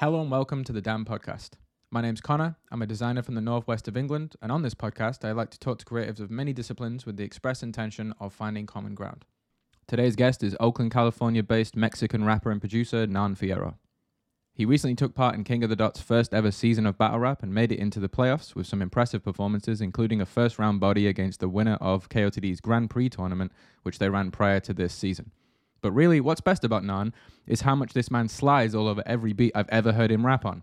Hello and welcome to the Damn Podcast. My name's Connor. I'm a designer from the northwest of England, and on this podcast, I like to talk to creatives of many disciplines with the express intention of finding common ground. Today's guest is Oakland, California based Mexican rapper and producer Nan Fierro. He recently took part in King of the Dot's first ever season of battle rap and made it into the playoffs with some impressive performances, including a first round body against the winner of KOTD's Grand Prix tournament, which they ran prior to this season. But really, what's best about Nan is how much this man slides all over every beat I've ever heard him rap on.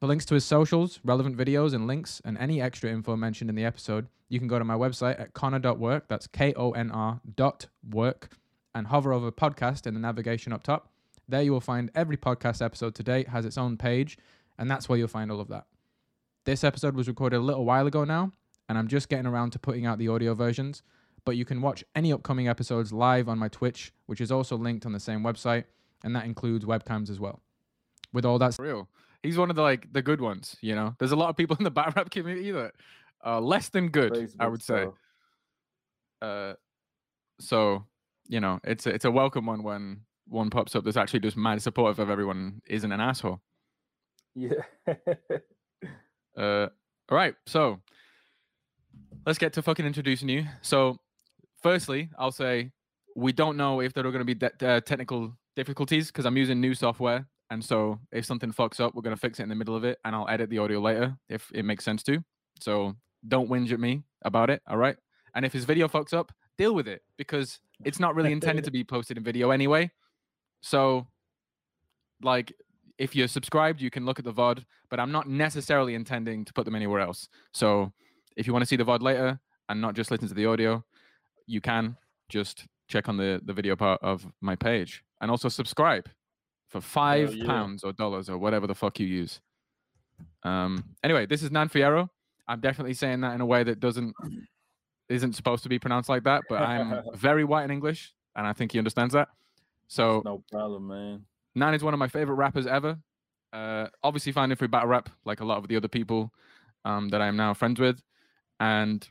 For links to his socials, relevant videos, and links, and any extra info mentioned in the episode, you can go to my website at konr.work, that's K O N R dot work, and hover over podcast in the navigation up top. There you will find every podcast episode to date has its own page, and that's where you'll find all of that. This episode was recorded a little while ago now, and I'm just getting around to putting out the audio versions but you can watch any upcoming episodes live on my Twitch, which is also linked on the same website, and that includes webcams as well. With all that, real. He's one of the like the good ones, you know. There's a lot of people in the bat rap community that are less than good, Facebook I would say. Uh, so you know, it's a, it's a welcome one when one pops up that's actually just mad supportive of everyone, isn't an asshole. Yeah. uh, all right. So let's get to fucking introducing you. So firstly, I'll say we don't know if there are going to be de- uh, technical difficulties because I'm using new software. And so if something fucks up, we're going to fix it in the middle of it and I'll edit the audio later if it makes sense to. So don't whinge at me about it. All right. And if his video fucks up, deal with it because it's not really intended to be posted in video anyway. So, like, if you're subscribed, you can look at the VOD, but I'm not necessarily intending to put them anywhere else. So, if you want to see the VOD later and not just listen to the audio, you can just check on the, the video part of my page and also subscribe for five yeah. pounds or dollars or whatever the fuck you use. Um, anyway, this is Nan Fierro. I'm definitely saying that in a way that doesn't isn't supposed to be pronounced like that, but I'm very white in English, and I think he understands that. So no problem, man. Nan is one of my favorite rappers ever. Uh, obviously, finding free battle rap, like a lot of the other people um, that I am now friends with, and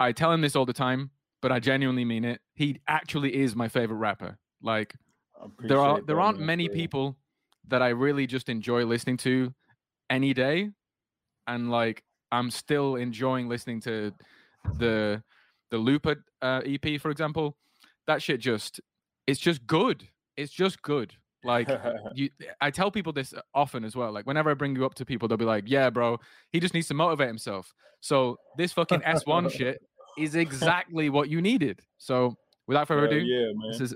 I tell him this all the time but I genuinely mean it. He actually is my favorite rapper. Like there are there aren't many people that I really just enjoy listening to any day, and like I'm still enjoying listening to the the Looper uh, EP, for example. That shit just it's just good. It's just good. Like you, I tell people this often as well. Like whenever I bring you up to people, they'll be like, "Yeah, bro, he just needs to motivate himself." So this fucking S1 shit is exactly what you needed. So without further ado, yeah, man. this is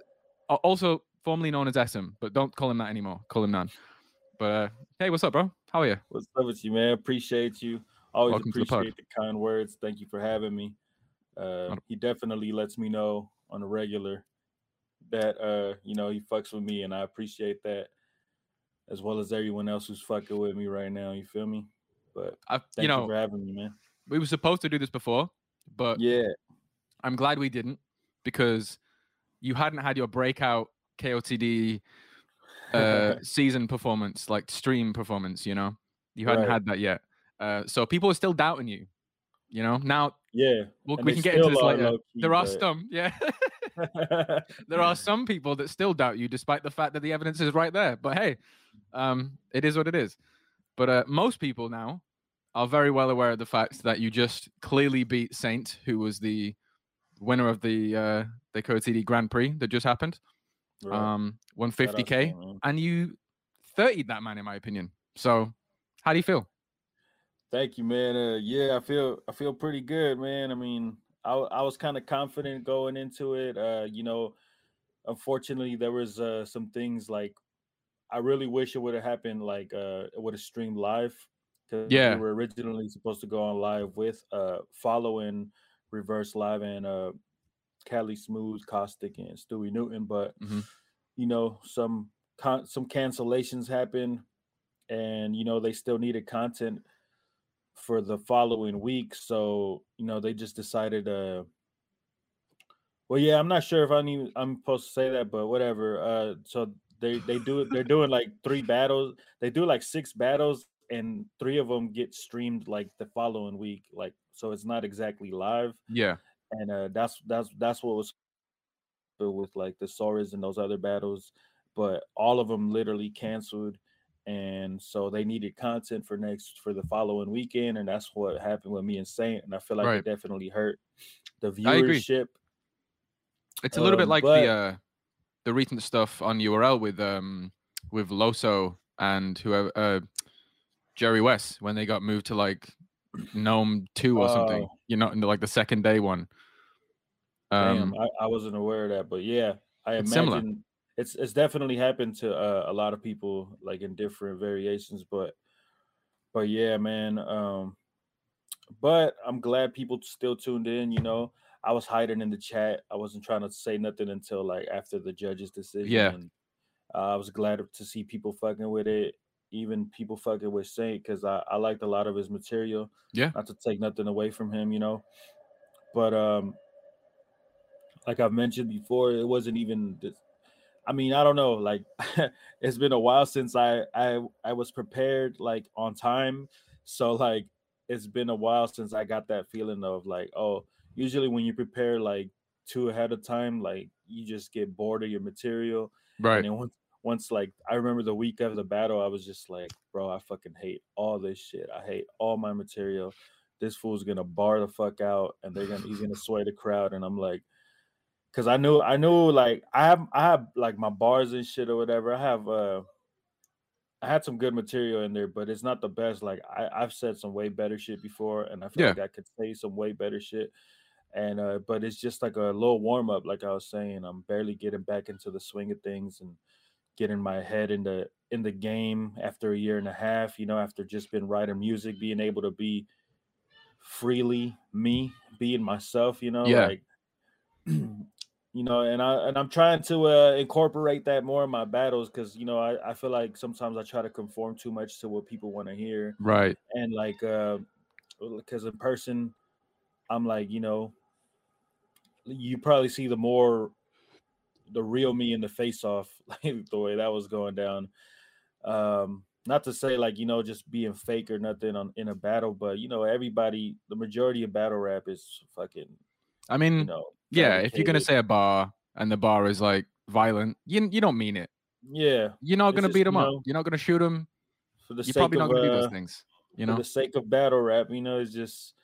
also formerly known as SM, but don't call him that anymore. Call him Nan. But uh, hey, what's up, bro? How are you? What's up with you, man? Appreciate you. Always Welcome appreciate the, the, kind words. Thank you for having me. Uh, he definitely lets me know on a regular that uh, you know he fucks with me, and I appreciate that, as well as everyone else who's fucking with me right now. You feel me? But I, thank you, know, you for having me, man. We were supposed to do this before, but yeah, I'm glad we didn't because you hadn't had your breakout KOTD uh, season performance, like stream performance. You know, you hadn't right. had that yet. Uh, so people are still doubting you. You know, now yeah, we'll, we can get into this later. Key, there are but... some, yeah. there are some people that still doubt you, despite the fact that the evidence is right there. But hey, um, it is what it is. But uh, most people now are very well aware of the fact that you just clearly beat Saint, who was the winner of the uh, the KOTD Grand Prix that just happened. Right. Um, 150k, and you 30 that man, in my opinion. So, how do you feel? Thank you, man. Uh, yeah, I feel I feel pretty good, man. I mean, I I was kind of confident going into it. Uh, you know, unfortunately, there was uh, some things like I really wish it would have happened. Like, uh, it would have streamed live yeah, we were originally supposed to go on live with uh following Reverse Live and uh Cali Smooth, Caustic, and Stewie Newton, but mm-hmm. you know some con- some cancellations happened, and you know they still needed content for the following week, so you know they just decided uh well yeah i'm not sure if i need i'm supposed to say that but whatever uh so they they do it they're doing like three battles they do like six battles and three of them get streamed like the following week like so it's not exactly live yeah and uh that's that's that's what was with like the Soras and those other battles but all of them literally canceled and so they needed content for next for the following weekend, and that's what happened with me and Saint, and I feel like Right. it definitely hurt the I agree. viewership. It's a little bit Um, like but- the uh, the recent stuff on URL with um with Loso and whoever uh, Jerry West when they got moved to like NOME Two or something. Oh. You know, in the, like the second day one. Damn, Um, I, I wasn't aware of that, but yeah, I it's imagine similar. it's it's definitely happened to uh, a lot of people, like in different variations. But but yeah, man. Um, but I'm glad people still tuned in. You know, I was hiding in the chat. I wasn't trying to say nothing until like after the judge's decision. Yeah. and, uh, I was glad to see people fucking with it, even people fucking with Saint, because I I liked a lot of his material. Yeah. not to take nothing away from him, you know, but um like I've mentioned before, it wasn't even. This, I mean, I don't know. Like, it's been a while since I I I was prepared like on time. So like, it's been a while since I got that feeling of like, oh, usually when you prepare like two ahead of time, like you just get bored of your material. right. And once once like I remember the week of the battle, I was just like, bro, I fucking hate all this shit. I hate all my material. This fool's gonna bar the fuck out, and they're gonna he's gonna sway the crowd. And I'm like, because I knew I knew like I have I have like my bars and shit or whatever. I have uh I had some good material in there, but it's not the best. Like I, I've said some way better shit before, and I feel Yeah. like I could say some way better shit. And uh, but it's just like a little warm up, like I was saying. I'm barely getting back into the swing of things and getting my head in the in the game after a year and a half. You know, after just been writing music, being able to be freely me, being myself. You know, Yeah. like you know, and I and I'm trying to uh, incorporate that more in my battles because you know I, I feel like sometimes I try to conform too much to what people want to hear Right. and like uh because in person i'm like you know you probably see the more the real me in the face off like the way that was going down um not to say like you know just being fake or nothing on in a battle but you know everybody the majority of battle rap is fucking I mean, you know yeah. If you're gonna say a bar and the bar is like violent, you you don't mean it. yeah You're not gonna just, beat them you up. You're not gonna shoot them. for the You're sake probably of not gonna do uh, those things. You for know. the sake of battle rap, you know, it's just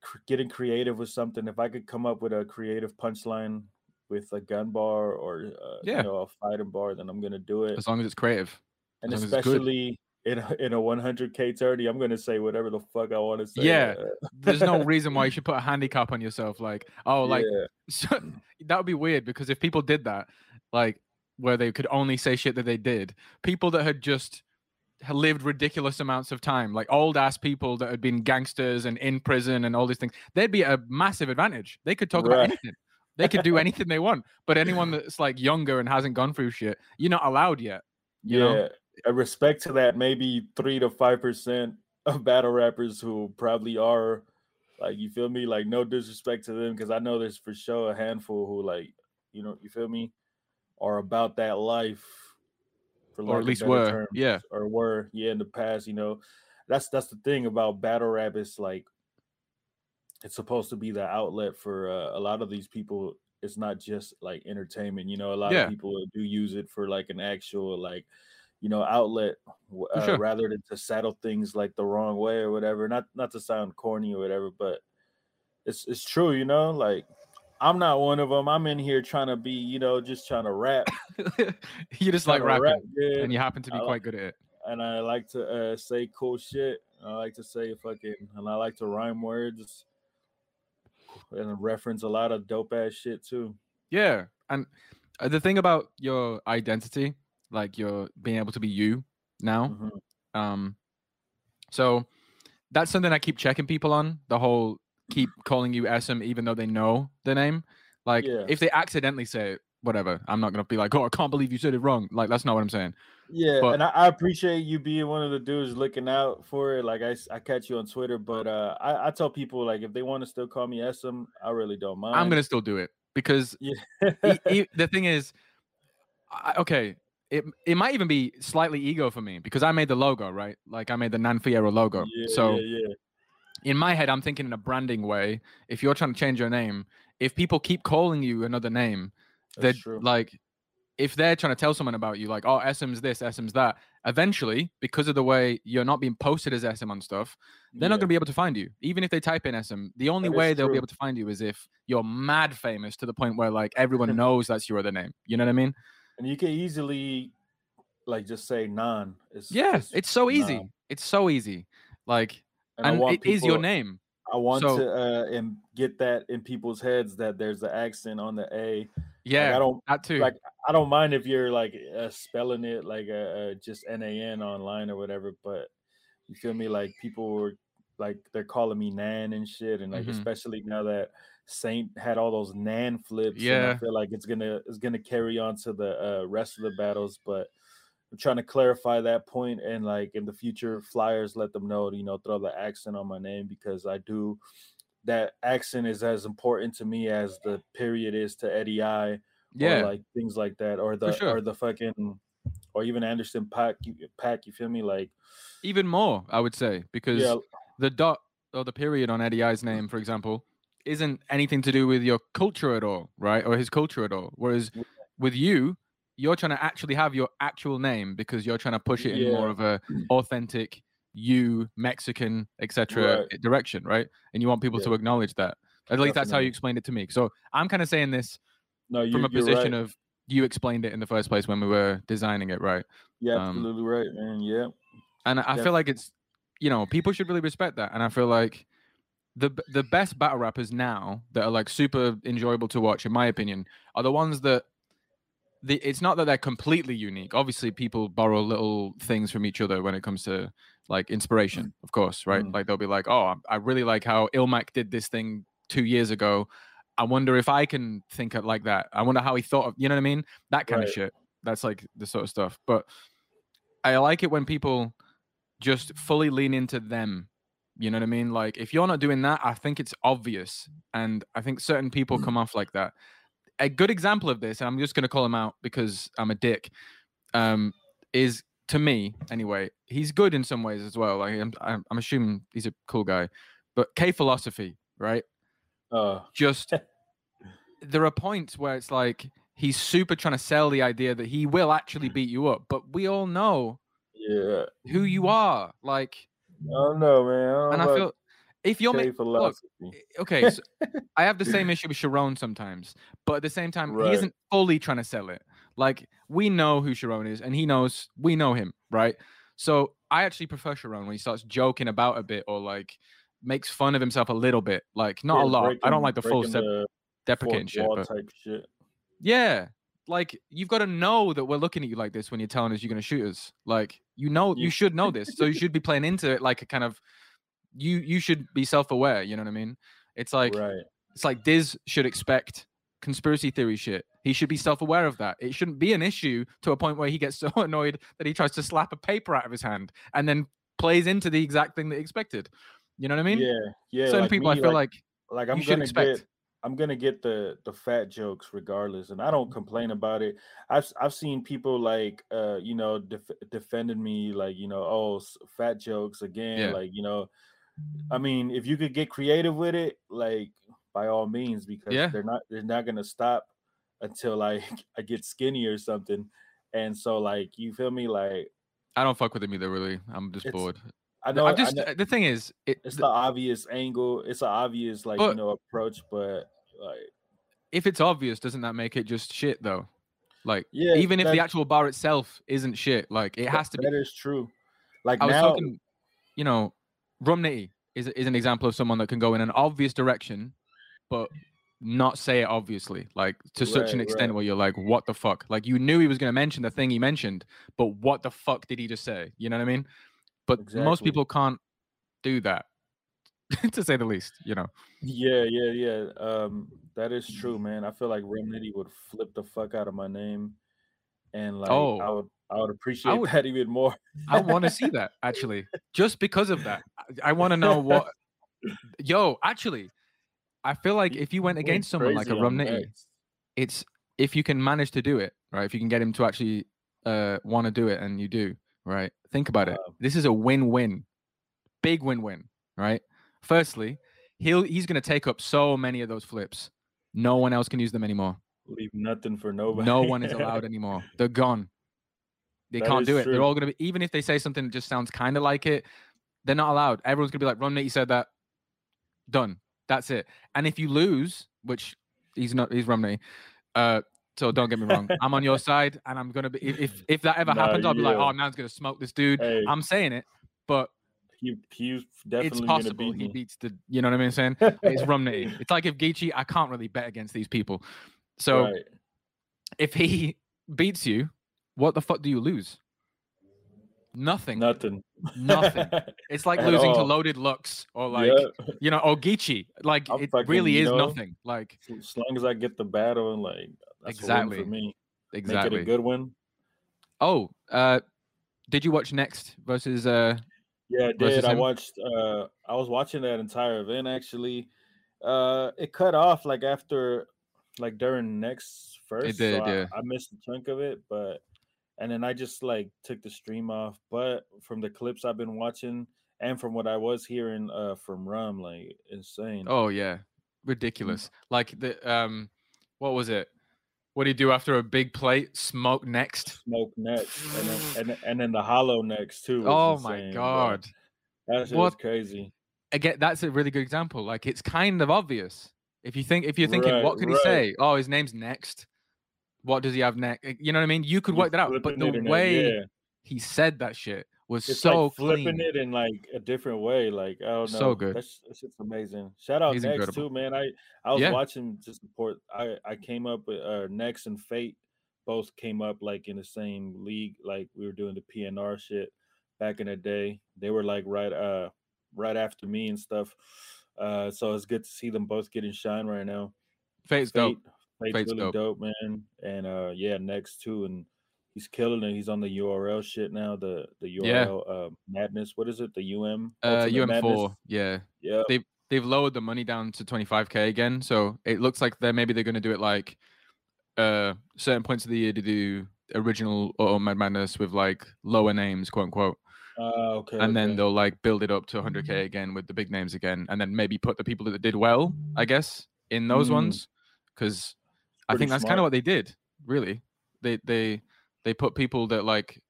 cr- getting creative with something. If I could come up with a creative punchline with a gun bar or uh, Yeah. you know a fighting bar, then I'm gonna do it. As long as it's creative. And as long as it's good. especially in a, in a 100k 30, I'm gonna say whatever the fuck I want to say. Yeah, uh, There's no reason why you should put a handicap on yourself. Like, oh, like yeah, so, that would be weird because if people did that, like where they could only say shit that they did, people that had just lived ridiculous amounts of time, like old ass people that had been gangsters and in prison and all these things, they'd be a massive advantage. They could talk about anything. They could do anything they want. But anyone that's like younger and hasn't gone through shit, you're not allowed yet. You yeah. know? A respect to that, maybe three to five percent of battle rappers who probably are like you feel me, like no disrespect to them because I know there's for sure a handful who like you know you feel me are about that life for Or at least were, terms, yeah. or were yeah in the past you know that's that's the thing about battle rap is like it's supposed to be the outlet for uh, a lot of these people it's not just like entertainment you know a lot Yeah. of people do use it for like an actual like you know outlet uh, sure. rather than to saddle things like the wrong way or whatever not not to sound corny or whatever but it's it's true you know like i'm not one of them i'm in here trying to be you know just trying to rap you just like rapping rap and you happen to be I like- quite good at it. and I like to uh, say cool shit. I like to say fucking, and I like to rhyme words and reference a lot of dope ass shit too. Yeah, and uh, the thing about your identity, like your being able to be you now, Mhm. um, so that's something I keep checking people on. The whole keep calling you SM even though they know the name. Like Yeah. if they accidentally say it, whatever, I'm not gonna be like, oh, I can't believe you said it wrong. Like that's not what I'm saying. Yeah, But- and I, I appreciate you being one of the dudes looking out for it. Like I, I catch you on Twitter, but uh, I, I tell people like if they want to still call me SM, I really don't mind. I'm gonna still do it because Yeah. e- e- the thing is, I, okay, it it might even be slightly ego for me because I made the logo, right? Like I made the Nan Fierro logo. yeah, so yeah, yeah. in my head, I'm thinking in a branding way. If you're trying to change your name, if people keep calling you another name, true. like if they're trying to tell someone about you, like, oh, SM's this, SM's that, eventually, because of the way you're not being posted as SM on stuff, they're not going to be able to find you. Even if they type in SM, the only That way they'll be able to find you is if you're mad famous to the point where like everyone knows that's your other name. You know what I mean? and you can easily like just say non. It's Yeah, just it's so easy. It's so easy. Like, and and it is your name. I want So- to uh and get that in people's heads that there's an accent on the A. Like, Yeah, I don't that too. like I don't mind if you're like uh, spelling it like uh, uh, just N A N online or whatever, but you feel me? Like people were like they're calling me Nan and shit, and like Mhm. especially now that Saint had all those Nan flips, and Yeah. I feel like it's gonna it's gonna carry on to the uh, rest of the battles, but. I'm trying to clarify that point and like in the future flyers let them know you know throw the accent on my name because I do that accent is as important to me as the period is to Eddie I yeah, or like things like that, or the sure. or the fucking, or even Anderson Paak. You, Paak, you feel me? Like, even more, I would say, because yeah, the dot or the period on Eddie I's name, for example, isn't anything to do with your culture at all, right? Or his culture at all. Whereas Yeah. with you, you're trying to actually have your actual name because you're trying to push it in more of a authentic you Mexican etc Right. direction, right? And you want people to acknowledge that. At least that's how you explained it to me. So I'm kind of saying this no, you, from a position right. of you explained it in the first place when we were designing it, right? yeah, um, absolutely right, man. Yeah, and I Def- feel like it's you know people should really respect that and i feel like the the best battle rappers now that are like super enjoyable to watch in my opinion are the ones that the it's not that they're completely unique obviously people borrow little things from each other when it comes to like inspiration of course right Mm. like they'll be like oh I- really like how ilmac did this thing two years ago i wonder if i can think of like that i wonder how he thought of you know what i mean that kind of shit that's like the sort of stuff but i like it when people just fully lean into them. You know what I mean? Like if you're not doing that, I think it's obvious. And I think certain people come off like that. A good example of this, and I'm just gonna call him out because I'm a dick, um, is to me anyway, he's good in some ways as well. Like I'm I'm, I'm assuming he's a cool guy. But K philosophy, right? uh, Just there are points where it's like he's super trying to sell the idea that he will actually beat you up, but we all know yeah. who you are. Like I don't know, man. I don't and I feel if you're ma- K philosophy. I- okay, so I have the same issue with Sharon sometimes, but at the same time, Right. he isn't fully trying to sell it. Like we know who Sharon is, and he knows we know him, right? So I actually prefer Sharon when he starts joking about a bit or like makes fun of himself a little bit, like not a Yeah, lot. I don't like the full step deprecating shit, but type shit. yeah, like you've got to know that we're looking at you like this when you're telling us you're going to shoot us. Like you know, you You- should know this, so you should be playing into it like a kind of you. You should be self-aware. You know what I mean? It's like right. it's like Diz should expect conspiracy theory shit. He should be self-aware of that. It shouldn't be an issue to a point where he gets so annoyed that he tries to slap a paper out of his hand and then plays into the exact thing that he expected. You know what I mean? yeah, yeah. Certain like people, I feel like, like I'm you should gonna expect. get I'm gonna get the the fat jokes regardless, and I don't complain about it. I've I've seen people like uh you know def- defending me like you know oh fat jokes again Yeah. like you know I mean if you could get creative with it like by all means because Yeah. they're not they're not gonna stop until like I get skinny or something, and so like you feel me like I don't fuck with him either. Really, I'm just bored. I know I'm I just know- uh, the thing is, it, it's th- the obvious angle it's an obvious like you know approach but like if it's obvious, doesn't that make it just shit though? Like, Yeah, even if the actual bar itself isn't shit, like it has to be. That is true. Like I was now, talking, you know, Rum Nitty is is an example of someone that can go in an obvious direction, but not say it obviously, like to such an extent right. where you're like, what the fuck? Like you knew he was going to mention the thing he mentioned, but what the fuck did he just say? You know what I mean? But most people can't do that, to say the least. You know. yeah, yeah, yeah. Um, that is true, man. I feel like Remedy would flip the fuck out of my name, and like Oh. I would, I would appreciate would- that even more. I want to see that actually, just because of that. I, want to know what. Yo, actually, I feel like if you went against someone like a crazy Rum on Nitty, X. it's if you can manage to do it, right? If you can get him to actually uh, want to do it, and you do, right? Think about it. This is a win-win, big win-win, right? Firstly, he'll he's going to take up so many of those flips. No one else can use them anymore. Leave nothing for nobody. No one is allowed anymore. They're gone. They That can't do it. They're all gonna be even if they say something that just sounds kind of like it, they're not allowed. Everyone's gonna be like, Rum Nitty said that. Done. That's it. And if you lose, which he's not he's Rum Nitty, uh, so don't get me wrong. I'm on your side and I'm gonna be if if, that ever Nah, happens, I'll be like, yeah. oh man's gonna smoke this dude. Hey, I'm saying it, but he, he's it's definitely gonna possible beat he beats the you know what I mean saying? It's Rum Nitty. It's like if Geechi, I can't really bet against these people. So Right. if he beats you, what the fuck do you lose? Nothing. Nothing. Nothing. It's like At losing to. Loaded Lux or like yeah. you know, or Geechi. Like I'm it fucking, really you is know, nothing. Like As long as I get the battle and like that's exactly for me. Make exactly. it a good one. Oh, uh, did you watch Next versus uh? Yeah, I did. I watched uh I was watching that entire event actually. Uh it cut off like after like during next first. It did, so I, yeah. I missed a chunk of it, but and then I just like took the stream off. But from the clips I've been watching and from what I was hearing uh from Rum, like insane. Oh yeah, ridiculous. Like the um, what was it? What do you do after a big plate? Smoke next. Smoke next and then and, then- and then the hollow next too. was Oh my insane, bro. god. That was What? crazy. Again, that's a really good example. Like it's kind of obvious. If you think if you're thinking, Right, what could he say? Oh, his name's next. What does he have next? You know what I mean? You could You work that out. But the way yeah. he said that shit was it's so like flipping clean. it in like a different way. Like I don't know, So good. That's that's just amazing. Shout out He's Next incredible. too, man. I I was Yeah. watching to support. I I came up with uh Next and Fate both came up like in the same league. Like we were doing the PNR shit back in the day. They were like right uh right after me and stuff. Uh, so it's good to see them both getting shine right now. Fate's dope. Fate, Fate's, really dope. dope. man. And uh, yeah, next too, and he's killing it. He's on the URL shit now. The the Yeah. URL uh, madness. What is it? The UM. Uh, UM four. Yeah. Yeah. they've lowered the money down to 25k again so it looks like they're maybe they're going to do it like uh certain points of the year to do original or mad madness with like lower names quote unquote Uh, okay. and then okay. they'll like build it up to 100k again with the big names again and then maybe put the people that did well i guess in those Mm. ones because i think that's kind of what they did really they they they put people that like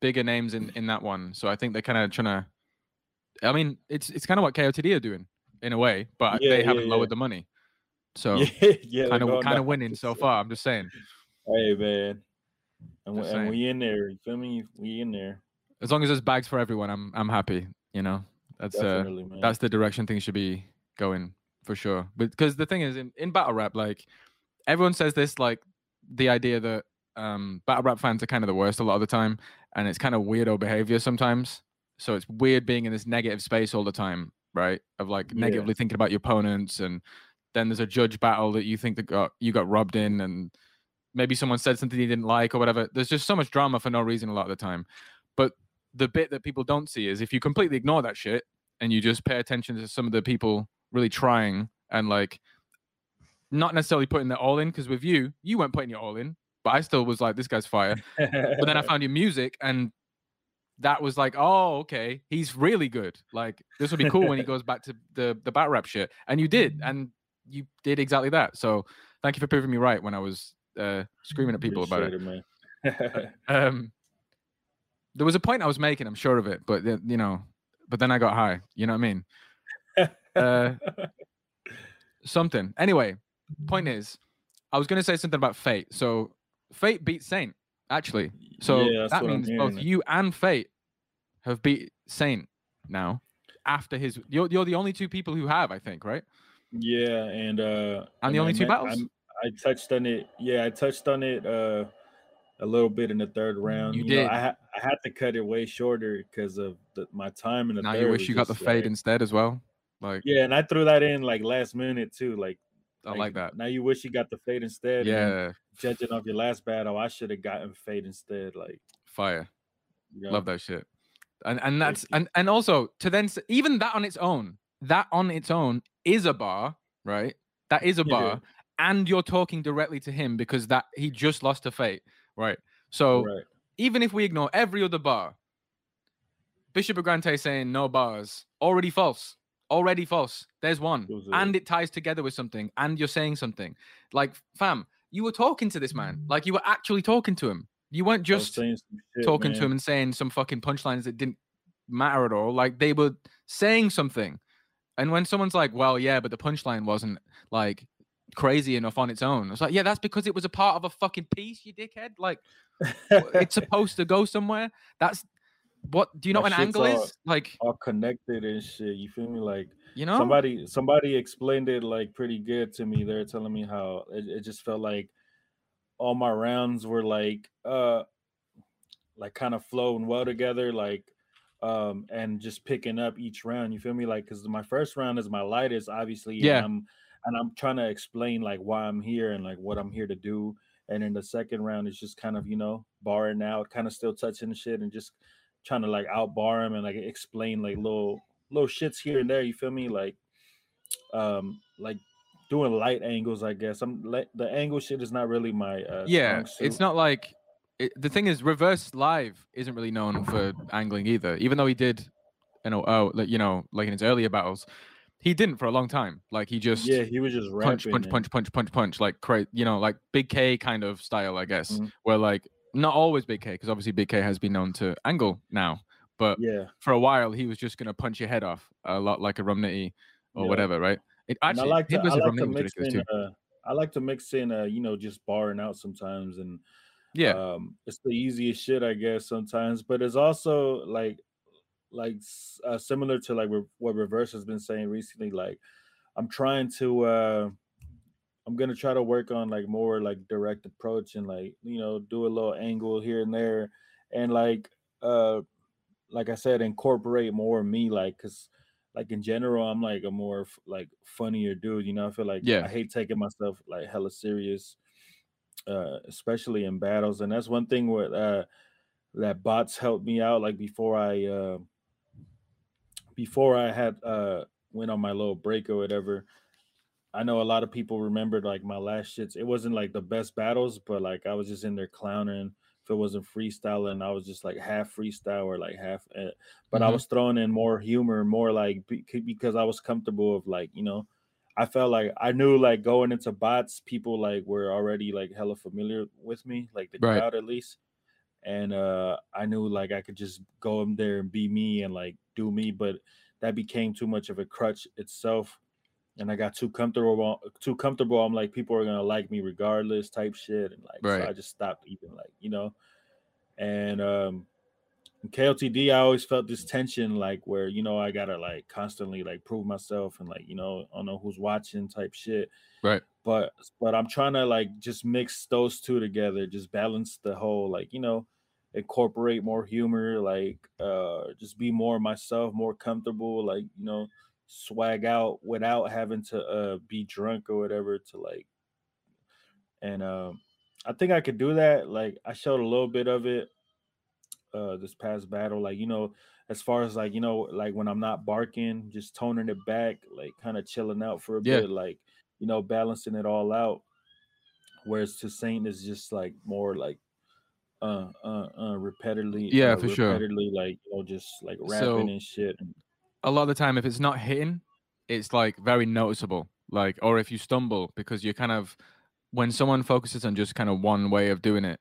bigger names in in that one so i think they're kind of trying to i mean it's it's kind of what KOTD are doing in a way but Yeah, they yeah, haven't yeah. lowered the money so yeah, yeah, kind of kind of winning so far i'm just saying Hey man, and, we, and we in there. You feel me? We in there. as long as there's bags for everyone i'm i'm happy you know that's uh that's the direction things should be going for sure. Because the thing is, in, in battle rap, like everyone says this, like the idea that um, battle rap fans are kind of the worst a lot of the time, and it's kind of weirdo behavior sometimes. So it's weird being in this negative space all the time, right? Of like Yeah. negatively thinking about your opponents, and then there's a judge battle that you think that got you got robbed in, and maybe someone said something you didn't like or whatever. There's just so much drama for no reason a lot of the time. But the bit that people don't see is if you completely ignore that shit and you just pay attention to some of the people really trying and like not necessarily putting their all in because with you you weren't putting your all in but i still was like this guy's fire. But then i found your music and that was like oh okay he's really good. Like this would be cool when he goes back to the the bat rap shit and you did and you did exactly that. So thank you for proving me right when i was uh screaming at people about it. it, man. um there was a point i was making i'm sure of it but you know but then i got high you know what i mean? Uh something. Anyway point is i was going to say something about fate so fate beat saint actually so Yeah, that means both you and fate have beat saint now after his you're, you're the only two people who have i think right Yeah, and uh And the I only two met- battles? I'm- I touched on it. Yeah, I touched on it uh a little bit in the third round. You know, did. I ha- I had to cut it way shorter because of the, my time in the now you wish you got the fade like- instead as well like Yeah, and I threw that in like last minute too. Like i like that Now you wish you got the fade instead. yeah Judging off your last battle, I should have gotten fade instead. Like, fire you know, love that shit and and that's and and also to then even that on its own that on its own is a bar right that is a Yeah. bar and you're talking directly to him because that he just lost to fate right so Right. even if we ignore every other bar Bishop Brigante saying no bars already false already false there's one and it ties together with something and you're saying something like fam you were talking to this man, like you were actually talking to him. You weren't just shit, talking man. to him and saying some fucking punchlines that didn't matter at all. Like they were saying something. And when someone's like, well, yeah, but the punchline wasn't like crazy enough on its own. It's like, yeah, that's because it was a part of a fucking piece, you dickhead. Like it's supposed to go somewhere. That's what do you know what an angle all- is? Like, all connected and shit. You feel me? Like you know? somebody somebody explained it like pretty good to me. They're telling me how it, it just felt like all my rounds were like uh like kind of flowing well together, like um and just picking up each round. You feel me? Like because my first round is my lightest, obviously. and Yeah. I'm and I'm trying to explain like why I'm here and like what I'm here to do. And then the second round is just kind of, you know, barring out, kind of still touching the shit and just trying to like outbar him and like explain like little little shits here and there. You feel me? Like um like doing light angles, I guess. I'm like the angle shit is not really my uh yeah, it's not like it, the thing is, reverse live isn't really known for angling either. Even though he did, you know, oh, like, you know, like in his earlier battles, he didn't for a long time. Like he just yeah, he was just punch, punch, punch, punch, punch, punch, like cra you know, like Big K kind of style, I guess. Mhm. Where like not always Big K, because obviously Big K has been known to angle now, but Yeah. for a while he was just gonna punch your head off a lot like a Rum Nitty or Yeah. whatever, right? It And actually I like to, I like to mix in uh I like to mix in uh, you know, just barring out sometimes and Yeah, um it's the easiest shit i guess sometimes but it's also like like uh, similar to like re- what reverse has been saying recently like i'm trying to uh i'm gonna try to work on like more like direct approach and like you know do a little angle here and there and like uh like i said incorporate more of me like because like in general i'm like a more f- like funnier dude you know i feel like Yeah. i hate taking myself like hella serious uh especially in battles and that's one thing with uh that bots helped me out like before i uh before i had uh went on my little break or whatever i know a lot of people remembered like my last shits it wasn't like the best battles but like i was just in there clowning if it wasn't freestyling i was just like half freestyle or like half uh, but i Mhm. was throwing in more humor more like because i was comfortable of like you know I felt like I knew like going into bots, people like were already like hella familiar with me, like the Right. crowd at least. And uh I knew like I could just go in there and be me and like do me, but that became too much of a crutch itself. And I got too comfortable too comfortable. I'm like, people are gonna like me regardless, type shit. And like Right. so I just stopped even like, you know. And um in KOTD, I always felt this tension, like where you know I gotta like constantly like prove myself and like you know I don't know who's watching type shit. Right. But but I'm trying to like just mix those two together, just balance the whole like you know incorporate more humor, like uh just be more myself, more comfortable, like you know swag out without having to uh be drunk or whatever to like and um I think I could do that. Like I showed a little bit of it uh this past battle like you know as far as like you know like when i'm not barking just toning it back like kind of chilling out for a Yeah. bit like you know balancing it all out whereas to saint is just like more like uh uh uh repetitively Yeah, uh, for sure. repetitively like you know just like rapping So- and shit and a lot of the time if it's not hitting it's like very noticeable. Like or if you stumble because you're kind of when someone focuses on just kind of one way of doing it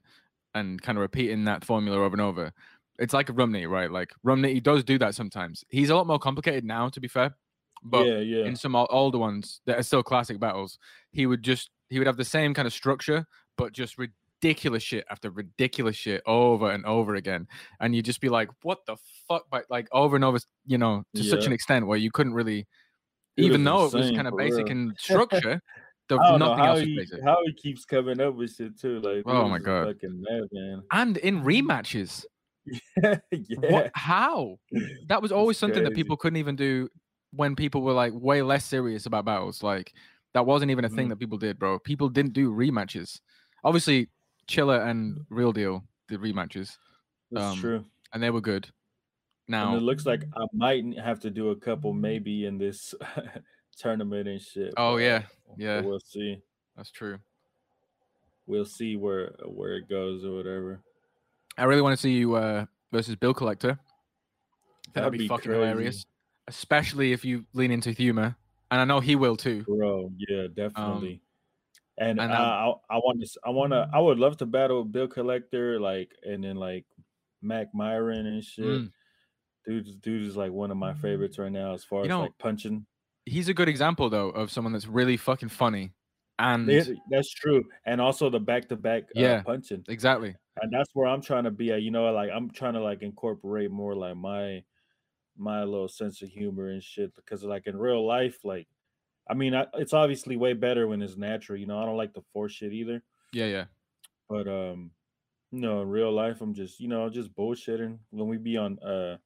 and kind of repeating that formula over and over it's like a rumney right? Like rumney he does do that sometimes. He's a lot more complicated now to be fair but yeah yeah. in some older ones that are still classic battles he would just he would have the same kind of structure but just ridiculous shit after ridiculous shit over and over again and you'd just be like what the fuck but like over and over you know to such an extent where you couldn't really It even though it was kind of basic real. in structure the, I don't know how he, basic how he keeps coming up with shit too like Oh my God. fucking madman and in rematches yeah what how that was always something that people couldn't even do when people were like way less serious about battles. Like that wasn't even a thing Mhm. that people did, bro. People didn't do rematches. Obviously, Chiller and Real Deal did rematches, that's um, true and they were good. And Now, it looks like I might have to do a couple maybe in this tournament and shit. Oh, yeah, yeah. We'll see. that's true. We'll see where where it goes or whatever. I really want to see you uh, versus Bill Collector. That'd, That'd be, be fucking crazy. hilarious, especially if you lean into humor, and I know he will too. Bro, yeah, Um, definitely. And, and I, I want to, I want to, I would love to battle Bill Collector, like, and then like Mac Myron and shit. Mm. Dude, dude is like one of my favorites right now as far you as know, like punching. He's a good example though of someone that's really fucking funny. And that's true. And also the back to back yeah, punching. Exactly. And that's where I'm trying to be at. You know, like I'm trying to like incorporate more like my my little sense of humor and shit because like in real life, like I mean, I, it's obviously way better when it's natural. You know, I don't like the force shit either. Yeah, yeah. But um, you know, in real life, I'm just you know just bullshitting when we be on uh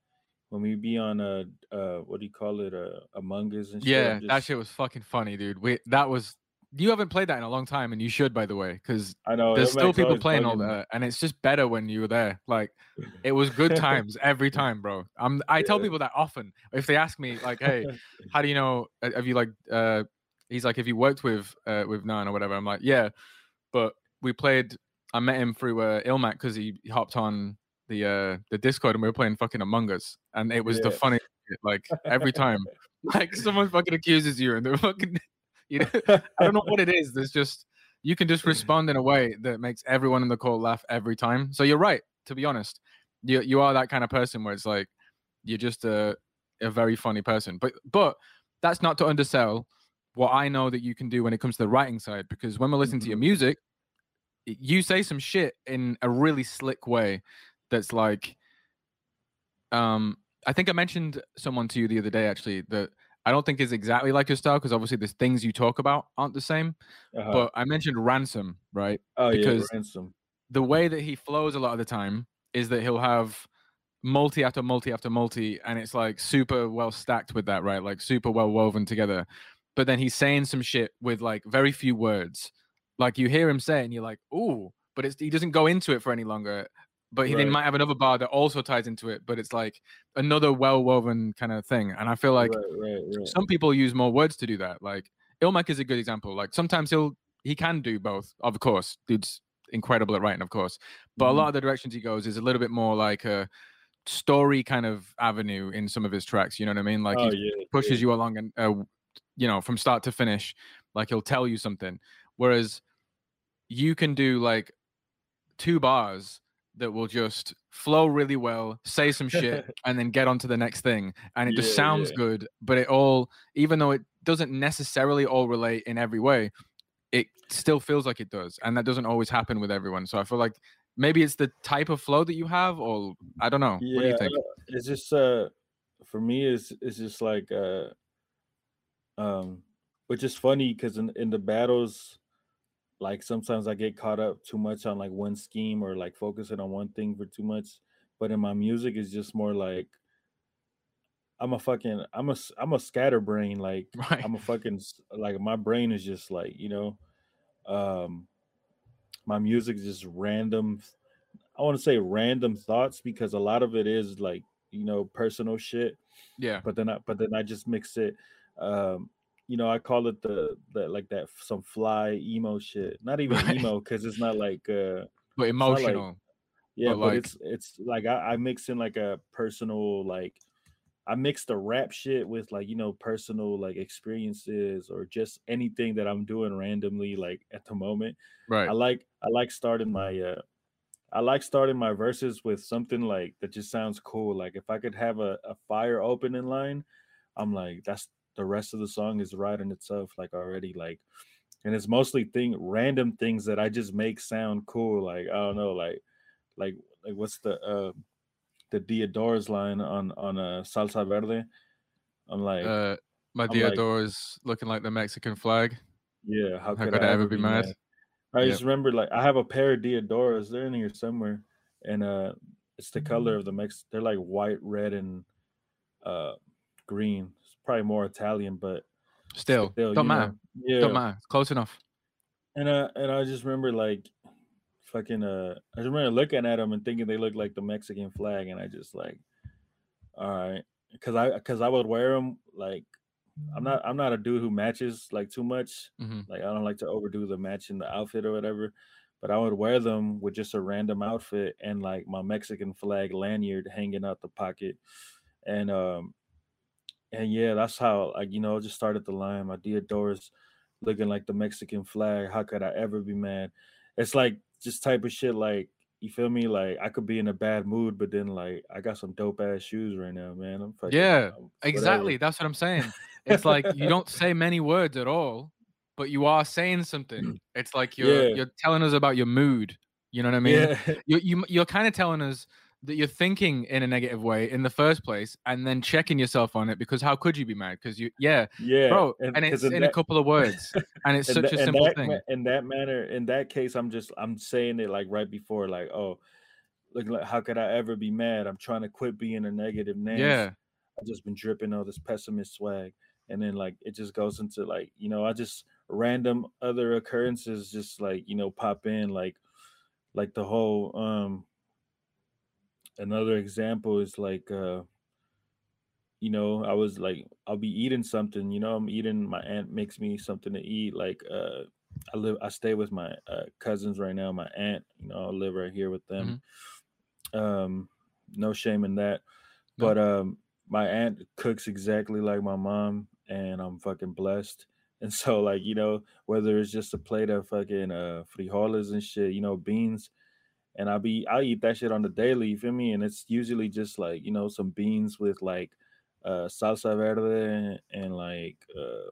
when we be on uh uh what do you call it uh Among Us and shit, yeah, just... that shit was fucking funny, dude. We that was you haven't played that in a long time, and you should, by the way, because I know there's still people playing all that, and it's just better when you were there. Like, it was good times every time, bro. I'm I tell people that often if they ask me, like, hey, how do you know? Have you like? uh He's like, have you worked with uh with Nine or whatever? I'm like, yeah, but we played. I met him through uh, Ilmac because he hopped on the uh the Discord and we were playing fucking Among Us, and it was yeah. the funny like every time. like someone fucking accuses you and they're fucking you know, I don't know what it is. There's just you can just respond in a way that makes everyone in the call laugh every time. So you're right. To be honest, you you are that kind of person where it's like you're just a a very funny person. But but that's not to undersell what I know that you can do when it comes to the writing side. Because when we're listening to your mm-hmm. music, you say some shit in a really slick way that's like um I think I mentioned someone to you the other day actually that I don't think is exactly like your style because obviously the things you talk about aren't the same. Uh-huh. But I mentioned ransom, right? Oh because yeah, ransom. The way that he flows a lot of the time is that he'll have multi after multi after multi, and it's like super well stacked with that, right? Like super well woven together. But then he's saying some shit with like very few words. Like you hear him say, and you're like, "Ooh," but it's he doesn't go into it for any longer but he right. might have another bar that also ties into it but it's like another well woven kind of thing and i feel like right, right, some people use more words to do that like ilmac is a good example like sometimes he'll he can do both of course dude's incredible at writing of course but mm-hmm. a lot of the directions he goes is a little bit more like a story kind of avenue in some of his tracks you know what i mean like oh, he yeah, pushes yeah. you along and uh, you know from start to finish like he'll tell you something whereas you can do like two bars that will just flow really well, say some shit, and then get on to the next thing. And it yeah, just sounds yeah. good, but it all, even though it doesn't necessarily all relate in every way, it still feels like it does. And that doesn't always happen with everyone. So I feel like maybe it's the type of flow that you have, or I don't know. Yeah, what do you think? It's just, uh, for me, it's, it's just like, uh, um, which is funny because in, in the battles, like sometimes I get caught up too much on like one scheme or like focusing on one thing for too much. But in my music, it's just more like I'm a fucking I'm a I'm a scatterbrain. Like right. I'm a fucking like my brain is just like you know, um, my music is just random. I want to say random thoughts because a lot of it is like you know personal shit. Yeah. But then I but then I just mix it. Um, you know, I call it the the like that some fly emo shit. Not even right. emo because it's not like uh but emotional. Like, yeah, but, but like... it's it's like I, I mix in like a personal like I mix the rap shit with like you know personal like experiences or just anything that I'm doing randomly like at the moment. Right. I like I like starting my uh I like starting my verses with something like that just sounds cool. Like if I could have a, a fire opening line, I'm like that's the rest of the song is right writing itself like already like and it's mostly thing random things that I just make sound cool. Like I don't know, like like like what's the uh the Diadoras line on on a uh, salsa verde? I'm like uh my Diadoras like, looking like the Mexican flag. Yeah, how, how could, I, I ever be mad? mad? I yep. just remember like I have a pair of Diadoras, they're in here somewhere, and uh it's the color mm-hmm. of the Mex they're like white, red, and uh green probably more Italian, but still, still don't matter. Know, yeah, don't matter. Close enough. And uh, and I just remember like fucking uh, I just remember looking at them and thinking they looked like the Mexican flag, and I just like, all right, because I because I would wear them like. I'm not. I'm not a dude who matches like too much. Mm-hmm. Like I don't like to overdo the matching the outfit or whatever. But I would wear them with just a random outfit and like my Mexican flag lanyard hanging out the pocket, and um, and yeah, that's how like you know just started the line. My Diadoras looking like the Mexican flag. How could I ever be mad? It's like just type of shit like you feel me? Like I could be in a bad mood, but then like I got some dope ass shoes right now, man. I'm fucking, yeah, I'm- exactly. That's what I'm saying. It's like you don't say many words at all, but you are saying something. It's like you're Yeah. you're telling us about your mood. You know what I mean? yeah, you you you're kind of telling us that you're thinking in a negative way in the first place, and then checking yourself on it because how could you be mad? Because you yeah, yeah, bro, and, 'cause it's in in a couple of words, and it's in such tha- a simple that thing. ma- in that manner, in that case, I'm just I'm saying it like right before, like, oh, look, like, how could I ever be mad? I'm trying to quit being a negative Nance. Yeah, I've just been dripping all this pessimist swag. And then like it just goes into like, you know, I just random other occurrences just like, you know, pop in like like the whole um another example is like uh you know, I was like I'll be eating something, you know, I'm eating my aunt makes me something to eat like uh I live I stay with my uh, cousins right now, my aunt, you know, I live right here with them. Um no shame in that. No. But um my aunt cooks exactly like my mom and I'm fucking blessed. And so like, you know, whether it's just a plate of fucking uh frijoles and shit, you know, beans, and I'll be I eat that shit on the daily, you feel me? And it's usually just like, you know, some beans with like uh salsa verde and, and like uh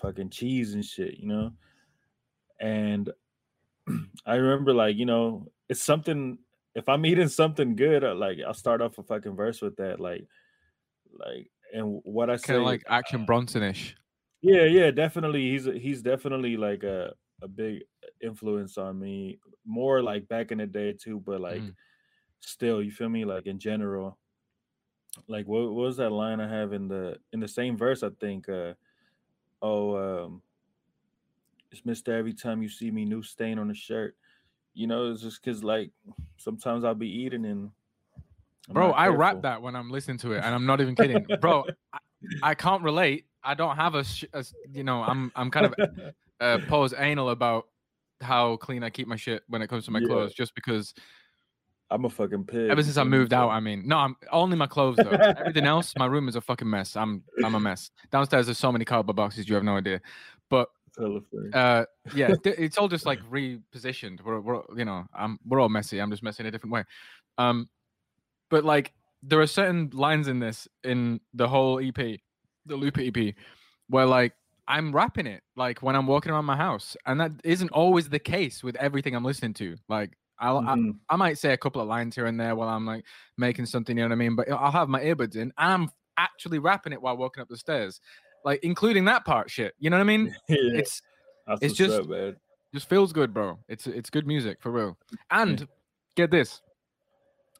fucking cheese and shit, you know? And I remember like, you know, it's something if I'm eating something good, uh, like I'll start off a fucking verse with that, like like and what I say kind of like Action Bronson-ish. yeah, yeah, definitely. He's he's definitely like a a big influence on me. More like back in the day too, but like Mm. still, you feel me? Like in general, like what, what was that line I have in the in the same verse? I think. uh Oh, um, it's Mister. Every time you see me, new stain on the shirt. You know, it's just because like sometimes I'll be eating and. I'm Bro, I rap that when I'm listening to it, and I'm not even kidding, bro. I, I can't relate. I don't have a, sh- a you know, I'm I'm kind of uh, pose anal about how clean I keep my shit when it comes to my Yeah. clothes, just because I'm a fucking pig. ever since I moved out, I mean, no, I'm only my clothes though. Everything else, my room is a fucking mess. I'm I'm a mess. Downstairs, there's so many cardboard boxes, you have no idea. But uh, yeah, it's all just like repositioned. We're, we're you know, I'm we're all messy. I'm just messy in a different way. Um, but like there are certain lines in this in the whole EP, the Looper EP, where like I'm rapping it like when I'm walking around my house, and that isn't always the case with everything I'm listening to. Like I'll, I, Mhm. I might say a couple of lines here and there while I'm like making something, you know what I mean? But I'll have my earbuds in and I'm actually rapping it while walking up the stairs, like including that part shit. You know what I mean? yeah, It's that's it's just- up, just feels good, bro. It's it's good music for real. And get this.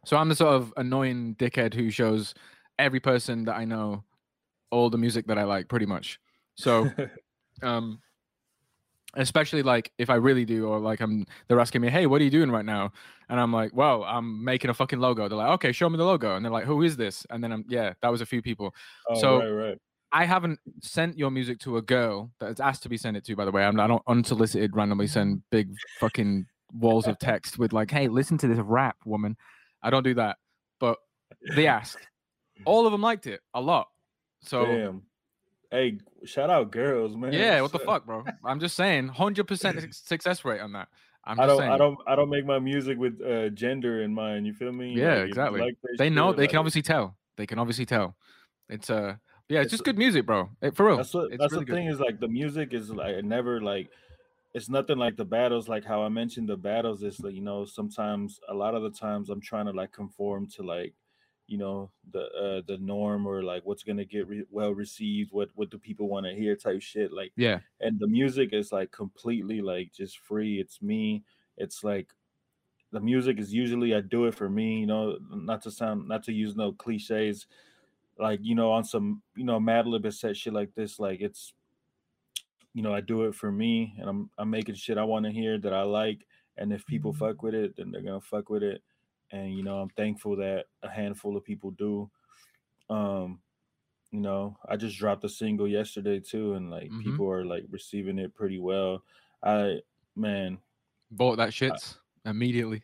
So I'm the sort of annoying dickhead who shows every person that I know all the music that I like pretty much. So um especially like if I really do or like I'm they're asking me, "Hey, what are you doing right now?" And I'm like, "Well, I'm making a fucking logo." They're like, "Okay, show me the logo." And they're like, "Who is this?" And then I'm yeah, that was a few people. oh, so- right, right. I haven't sent your music to a girl that has asked to be sent it to. By the way, I'm I don't unsolicited randomly send big fucking walls of text with like, "Hey, listen to this rap, woman." I don't do that, but they asked. All of them liked it a lot. So Damn. Hey, shout out girls, man. yeah, what the fuck, bro? I'm just saying, hundred percent success rate on that. I'm I don't, saying. I don't, I don't make my music with uh, gender in mind. You feel me? Yeah, Like, exactly. like they know. They can like, obviously tell. They can obviously tell. It's uh, yeah, it's, It's- just good music, bro. It, for real. That's what. That's really the good. thing is like the music is like never like. It's nothing like the battles. Like how I mentioned the battles is like you know sometimes a lot of the times I'm trying to like conform to like you know the uh the norm or like what's gonna get re- well received what what do people want to hear type shit like Yeah, and the music is like completely like just free it's me it's like the music is usually i do it for me you know not to sound not to use no cliches like you know on some you know madlib has said shit like this like it's you know i do it for me and i'm i'm making shit i want to hear that i like and if people fuck with it then they're gonna fuck with it and you know i'm thankful that a handful of people do um you know i just dropped a single yesterday too and like Mhm. people are like receiving it pretty well i man bought that shit immediately.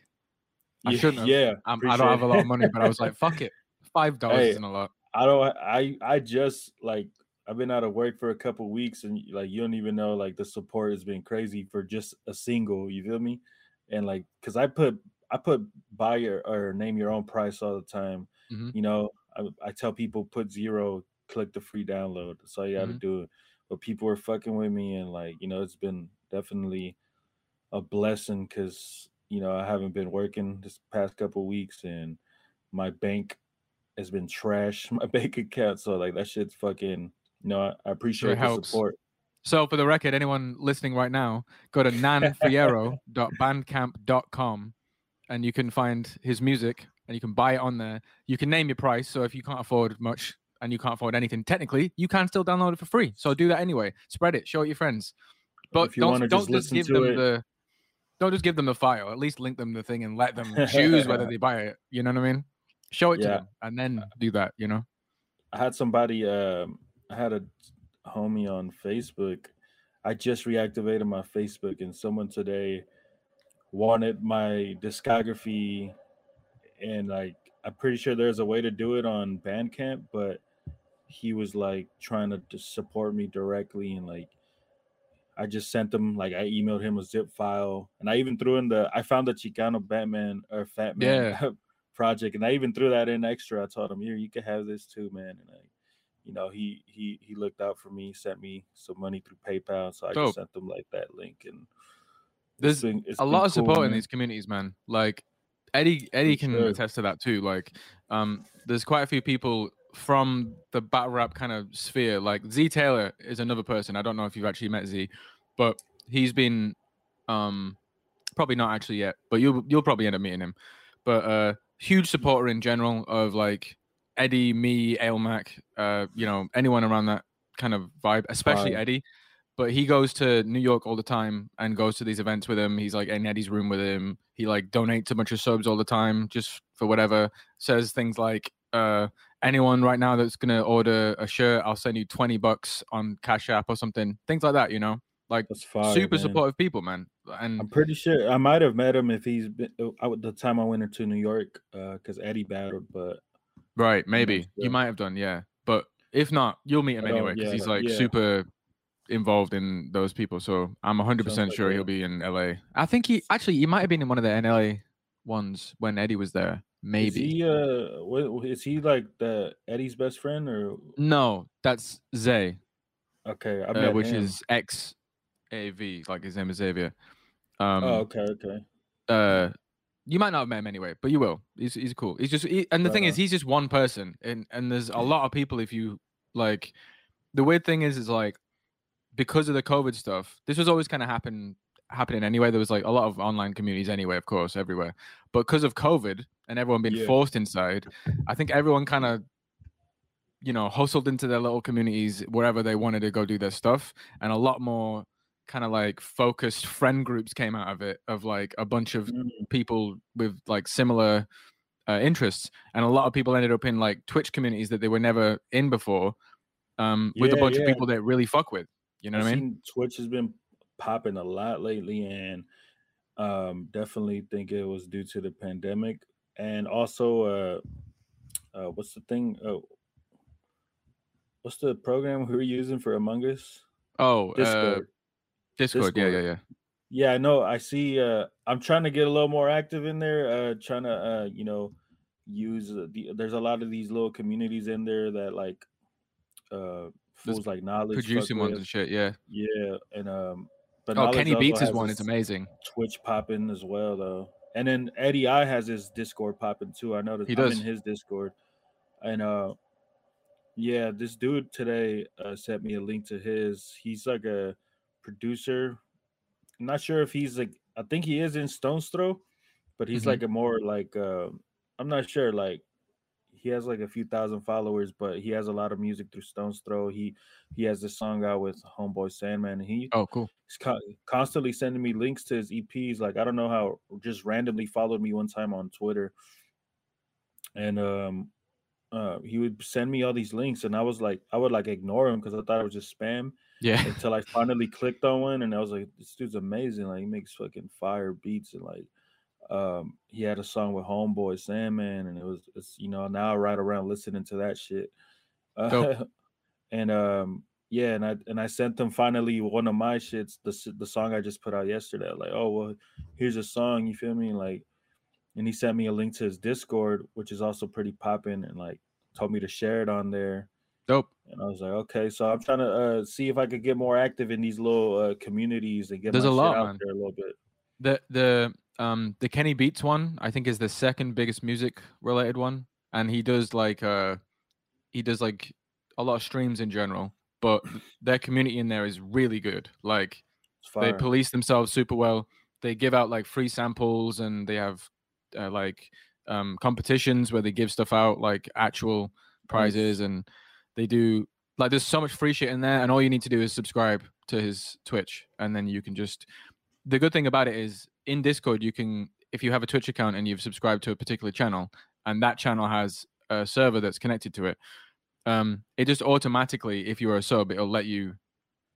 I yeah, shouldn't have. yeah I'm, I don't have a lot of money, but I was like, fuck it. Five dollars Hey, isn't a lot. I don't I I just like I've been out of work for a couple weeks, and like you don't even know like the support has been crazy for just a single. You feel me? And like, cause I put I put buy your or name your own price all the time. Mm-hmm. You know, I, I, tell people put zero, click the free download. That's all you got to mm-hmm. do. But people are fucking with me, and like you know, it's been definitely a blessing because you know I haven't been working this past couple weeks, and my bank has been trash. My bank account, so like that shit's fucking. You know, I, I appreciate the helps. support. So, for the record, anyone listening right now, go to nanfierro.bandcamp.com and you can find his music and you can buy it on there. You can name your price. So if you can't afford much and you can't afford anything, technically, you can still download it for free. So do that anyway. Spread it. Show it your friends. But don't don't just, just give them it. the don't just give them the file. At least link them the thing and let them choose whether they buy it. You know what I mean? Show it yeah. to them and then do that. You know. I had somebody. Um, I had a homie on Facebook. I just reactivated my Facebook, and someone today wanted my discography and like I'm pretty sure there's a way to do it on Bandcamp, but he was like trying to support me directly and like I just sent him like I emailed him a zip file and I even threw in the I found the Chicano Batman or Fat Man yeah. project and I even threw that in extra. I told him here you can have this too, man. And like you know he he he looked out for me, sent me some money through PayPal, so I just sent them like that link and there's been, a lot of support cool, in these communities, man. Like Eddie, Eddie can sure. attest to that too. Like, um, there's quite a few people from the battle rap kind of sphere. Like Z Taylor is another person. I don't know if you've actually met Z, but he's been, um, probably not actually yet, but you'll you'll probably end up meeting him. But uh, huge supporter in general of like Eddie, me, Ailmac, uh, you know, anyone around that kind of vibe, especially Eddie but he goes to New York all the time and goes to these events with him. He's like in Eddie's room with him. He like donates a bunch of subs all the time just for whatever. Says things like, uh, anyone right now that's gonna order a shirt, I'll send you 20 bucks on Cash App or something. Things like that, you know? Like fire, super man. supportive people, man. And I'm pretty sure I might have met him if he's been uh, the time I went into New York, uh, because Eddie battled, but right, maybe you might have done, yeah. But if not, you'll meet him anyway because yeah, he's like yeah. super involved in those people. So I'm 100 percent sure he'll be in LA. I think he actually he might have been in one of the NLA ones when Eddie was there. Maybe. Is he uh what, is he like the Eddie's best friend or no? That's Zay. Okay, I uh, which him. is X A V, like his name is Xavier. Um, oh, okay, okay. Uh, you might not have met him anyway, but you will. He's he's cool. He's just he, and the thing is, he's just one person, and and there's a lot of people. If you like, the weird thing is, is like because of the COVID stuff, this was always kind of happen happening anyway. There was like a lot of online communities anyway, of course, everywhere. But because of COVID and everyone being yeah. forced inside, I think everyone kind of you know hustled into their little communities wherever they wanted to go do their stuff, and a lot more kind of like focused friend groups came out of it of like a bunch of mm. people with like similar uh, interests and a lot of people ended up in like twitch communities that they were never in before um, with yeah, a bunch yeah. of people that really fuck with you know I've what I mean? Twitch has been popping a lot lately, and um, definitely think it was due to the pandemic, and also, uh, uh, what's the thing? Uh, what's the program we were using for Among Us? Oh, Discord. Uh, Discord. Discord. Yeah, yeah, yeah. Yeah, I know. I see. Uh, I'm trying to get a little more active in there. Uh, trying to, uh, you know, use the. There's a lot of these little communities in there that like, fools like knowledge producing ones and shit. Yeah, yeah, and um, but oh, Kenny Beats is one. It's amazing. Twitch popping as well though, and then Eddie I has his Discord popping too. I noticed he I'm does. in his Discord, and uh, yeah, this dude today uh, sent me a link to his. He's like a producer. I'm not sure if he's like. I think he is in Stones Throw, but he's mm-hmm. like a more like. Uh, I'm not sure like he has like a few thousand followers, but he has a lot of music through Stones Throw. He he has this song out with Homeboy Sandman. And he oh cool. He's co- constantly sending me links to his EPs. Like I don't know how just randomly followed me one time on Twitter, and um, uh, he would send me all these links, and I was like, I would like ignore him because I thought it was just spam. Yeah. Until I finally clicked on one, and I was like, this dude's amazing. Like he makes fucking fire beats and like um, he had a song with Homeboy Sandman, and it was it's you know now right around listening to that shit. Uh, and um, yeah, and I and I sent them finally one of my shits, the the song I just put out yesterday. Like, oh well, here's a song. You feel me? Like, and he sent me a link to his Discord, which is also pretty popping, and like told me to share it on there. Dope. And I was like, okay, so I'm trying to uh, see if I could get more active in these little uh, communities and get There's my a lot, out man. there a little bit. The the um the Kenny Beats one I think is the second biggest music related one, and he does like uh he does like a lot of streams in general, but their community in there is really good. Like they police themselves super well. They give out like free samples and they have uh, like um competitions where they give stuff out like actual prizes and they do like there's so much free shit in there and all you need to do is subscribe to his Twitch and then you can just the good thing about it is in Discord you can if you have a Twitch account and you've subscribed to a particular channel and that channel has a server that's connected to it um it just automatically if you're a sub it'll let you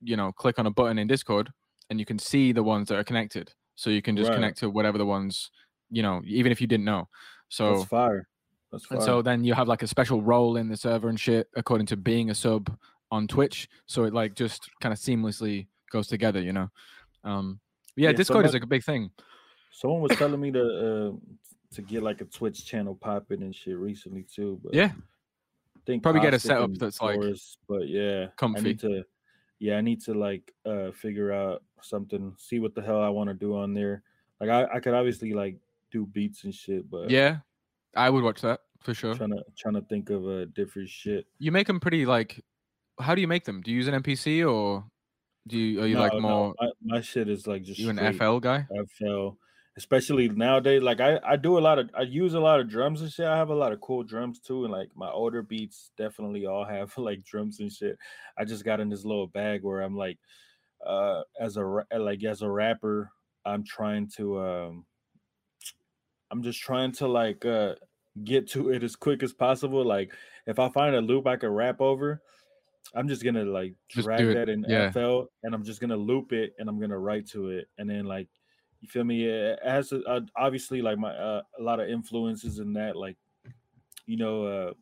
you know click on a button in Discord and you can see the ones that are connected so you can just Right. connect to whatever the ones you know even if you didn't know so That's fire. That's fire. and so then you have like a special role in the server and shit according to being a sub on Twitch. So it like just kind of seamlessly goes together, you know. Um yeah, Yeah, Discord is like a big thing. Someone was telling me to uh, to get like a Twitch channel popping and shit recently too. But Yeah. I think Probably get a setup that's, like, but yeah, I comfy. need to. Yeah, I need to like uh figure out something, see what the hell I want to do on there. Like I, I could obviously like do beats and shit, but Yeah. I would watch that for sure. trying to trying to think of a uh, different shit. You make them pretty like how do you make them? Do you use an MPC or do you are you like No, no, more my, my shit is like just you an FL guy? FL, especially nowadays. Like I, I do a lot of, I use a lot of drums and shit. I have a lot of cool drums too, and like my older beats definitely all have like drums and shit. I just got in this little bag where I'm like, uh, as a like as a rapper, I'm trying to, um, I'm just trying to like uh get to it as quick as possible. Like if I find a loop I can rap over. I'm just gonna like Just drag that in yeah. FL and I'm just gonna loop it and I'm gonna write to it and then like you feel me it has a, uh, obviously like my uh, a lot of influences in that like you know uh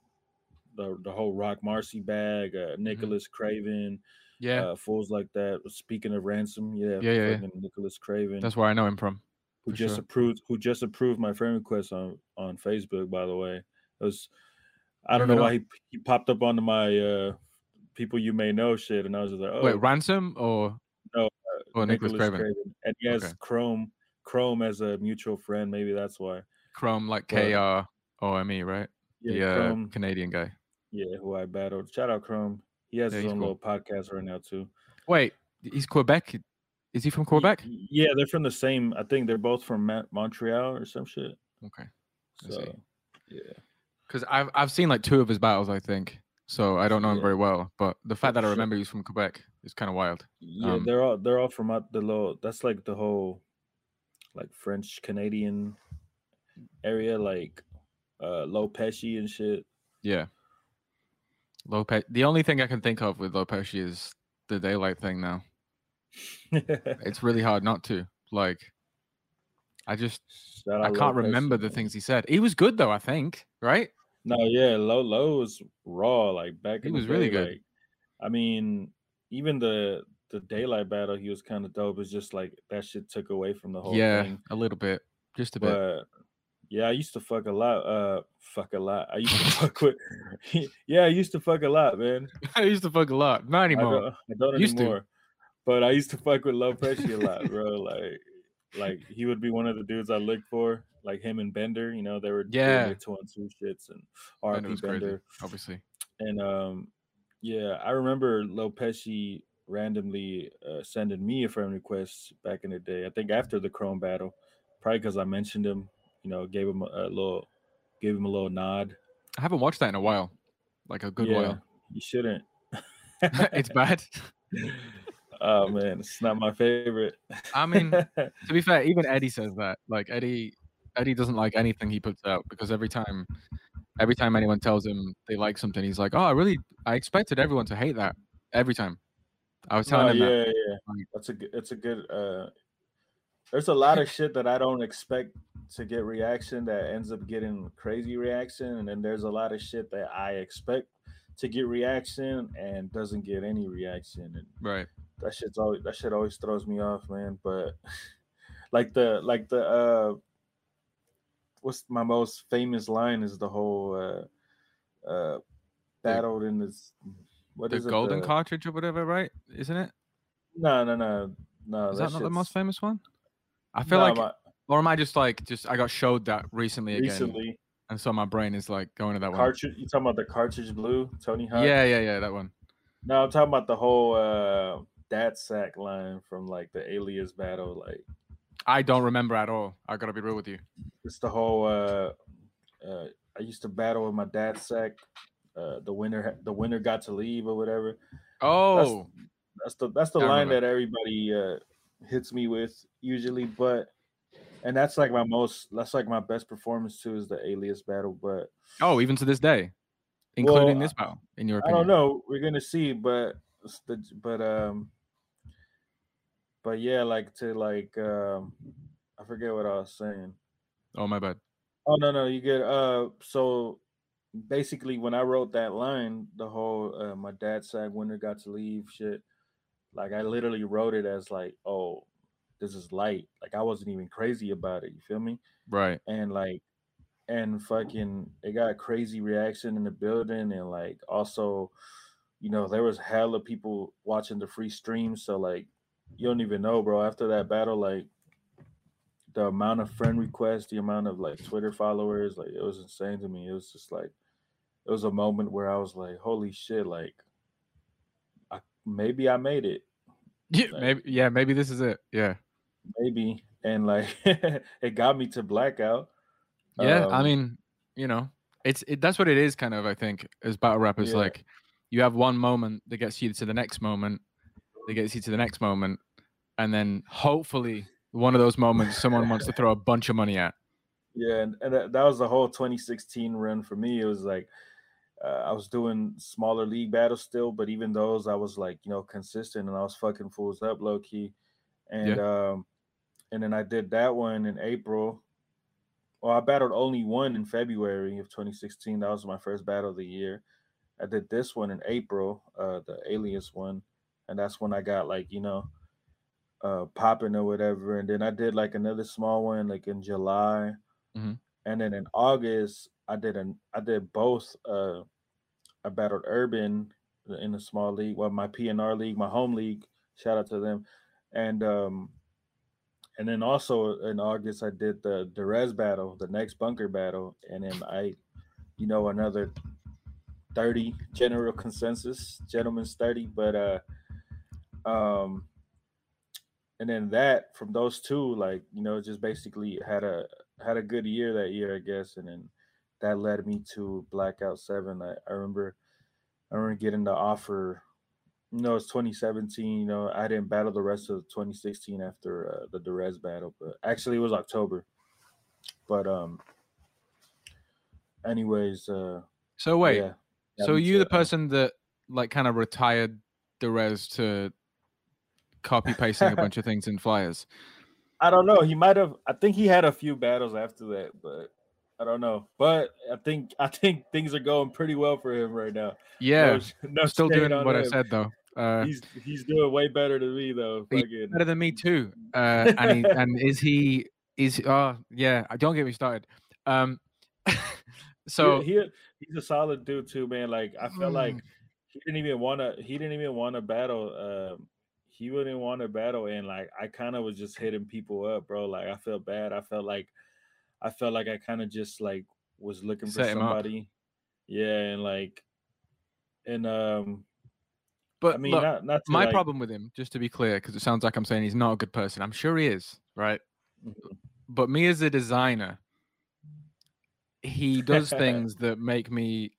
the the whole roc marci bag uh nicholas craven Mm-hmm. Yeah. uh fools like that speaking of ransom yeah Yeah, yeah, yeah. nicholas craven That's where I know him from. who just sure. approved who just approved my friend request on on facebook by the way it was i don't Moving know why he, he popped up onto my uh people you may know shit and i was just like oh Wait, Ransom or No, or Nicholas Craven? and he has Okay. Krome Krome as a mutual friend. Maybe that's why. Krome like K R O M E, right? Yeah, the uh, Krome. Canadian guy. Yeah, who I battled. Shout out Krome. He has Yeah, his own cool. little podcast right now too. Wait, he's Quebec. Is he from Quebec? Yeah, they're from the same. I think they're both from Montreal or some shit. Okay. So yeah, Because I've I've seen like two of his battles, I think. So I don't know him Yeah. very well, but the fact that I remember he's from Quebec is kind of wild. yeah, Um, they're all they're all from out the low. That's like the whole like French Canadian area, like uh Low Pesci and shit. Yeah. Lopez. The only thing I can think of with Lopez is the daylight thing. Now it's really hard not to like. I just Shout I can't Low Pesci, remember the things he said. He was good though, I think. Right? No, yeah, Low Low was raw. Like back He in the was really good. Like, I mean, even the the daylight battle, he was kind of dope. It's just like that shit took away from the whole yeah, thing. a little bit, just a bit. Yeah, I used to fuck a lot. Uh, fuck a lot. I used to fuck with. yeah, I used to fuck a lot, man. I used to fuck a lot. Not I anymore. don't, I don't Used to. anymore. But I used to fuck with Low pressure a lot, bro. Like, like he would be one of the dudes I looked for. Like him and Bender, you know, they were Yeah. two on two shits and RP Bender. crazy, obviously. And um, yeah, I remember Lopesci randomly uh, sending me a friend request back in the day. I think after the Krome battle, probably because I mentioned him. You know, gave him a, a little, gave him a little nod. I haven't watched that in a while, like a good yeah, while. You shouldn't. it's bad. oh man, it's not my favorite. I mean, to be fair, even Eddie says that. Like Eddie, Eddie doesn't like anything he puts out because every time, every time anyone tells him they like something, he's like, "Oh, I really, I expected everyone to hate that every time." I was telling No, him yeah, that. yeah. Like- That's a. It's a good. uh There's a lot of shit that I don't expect to get reaction that ends up getting crazy reaction, and then there's a lot of shit that I expect to get reaction and doesn't get any reaction. And right. that shit's always that shit always throws me off man. But like the like the uh what's my most famous line is the whole uh uh battled in this what the is golden it, the, cartridge or whatever right? Isn't it? No no no no is that, that not the most famous one? I feel no, like my, or am i just like just i got showed that recently again. Recently and so my brain is like going to that cartridge, one. You talking about the cartridge blue, Tony Hawk? Yeah, yeah, yeah, that one. No, I'm talking about the whole uh DatSack line from like the Alias battle. Like, I don't remember at all. I gotta be real with you. It's the whole. uh uh I used to battle with my DatSack. Uh, the winner, the winner got to leave or whatever. Oh, that's, that's the that's the line that everybody uh hits me with usually, but and that's like my most that's like my best performance too is the alias battle but oh even to this day including well, this battle in your opinion i don't know. We're gonna see but the, but um but yeah like to like um i forget what i was saying. Oh my bad. Oh no no you get uh so basically when i wrote that line the whole uh, my DatSack winner got to leave shit like i literally wrote it as like oh this is light. Like I wasn't even crazy about it. You feel me? Right. And like, and fucking, it got crazy reaction in the building, and like also, you know, there was hella people watching the free stream. So like, you don't even know, bro. After that battle, like, the amount of friend requests, the amount of like Twitter followers, like it was insane to me. It was just like, it was a moment where I was like, holy shit, like, I, maybe I made it. Yeah, like, maybe. Yeah, maybe this is it. Yeah maybe, and like it got me to blackout. Yeah, um, I mean, you know, it's it, that's what it is. Kind of, I think, as battle rappers, yeah. like you have one moment that gets you to the next moment, that gets you to the next moment, and then hopefully one of those moments someone wants to throw a bunch of money at. Yeah, and, and that was the whole 2016 run for me. It was like uh, I was doing smaller league battles still, but even those I was like, you know, consistent and I was fucking fools up low key. And yeah. um and then I did that one in April. Well, I battled only one in February of 2016. That was my first battle of the year. I did this one in April, uh, the Alias one, and that's when I got like you know, uh, popping or whatever. And then I did like another small one like in July, mm-hmm. and then in August I did an I did both. Uh, I battled Urban in a small league, well, my PNR league, my home league. Shout out to them, and um, and then also in August I did the Derez battle, the next bunker battle, and then I, you know, another thirty general consensus, gentlemen's thirty, but uh, um, and then that from those two, like you know, just basically had a had a good year that year, I guess, and then that led me to Blackout Seven. I, I remember, I remember getting the offer no, it's 2017. You know, I didn't battle the rest of 2016 after uh, the Derez battle, but actually it was October. But um, anyways, uh, so wait, yeah, so you the person that like kind of retired Derez to copy pasting a bunch of things in flyers? I don't know. He might have. I think he had a few battles after that, but I don't know, but I think I think things are going pretty well for him right now. Yeah, no, no still doing what him. I said though. Uh, he's he's doing way better than me though. better than me too. Uh, and he, and is he is oh yeah. Don't get me started. Um, so he, he, he's a solid dude too, man. Like I felt mm. like he didn't even want to. He didn't even want to battle. Um, he wouldn't want to battle, and like I kind of was just hitting people up, bro. Like I felt bad. I felt like I felt like I kind of just like was looking Set for somebody. Yeah, and like and um but I mean, look, not, not my like... problem with him, just to be clear, because it sounds like I'm saying he's not a good person. I'm sure he is, right? Mm-hmm. But me as a designer, he does things that make me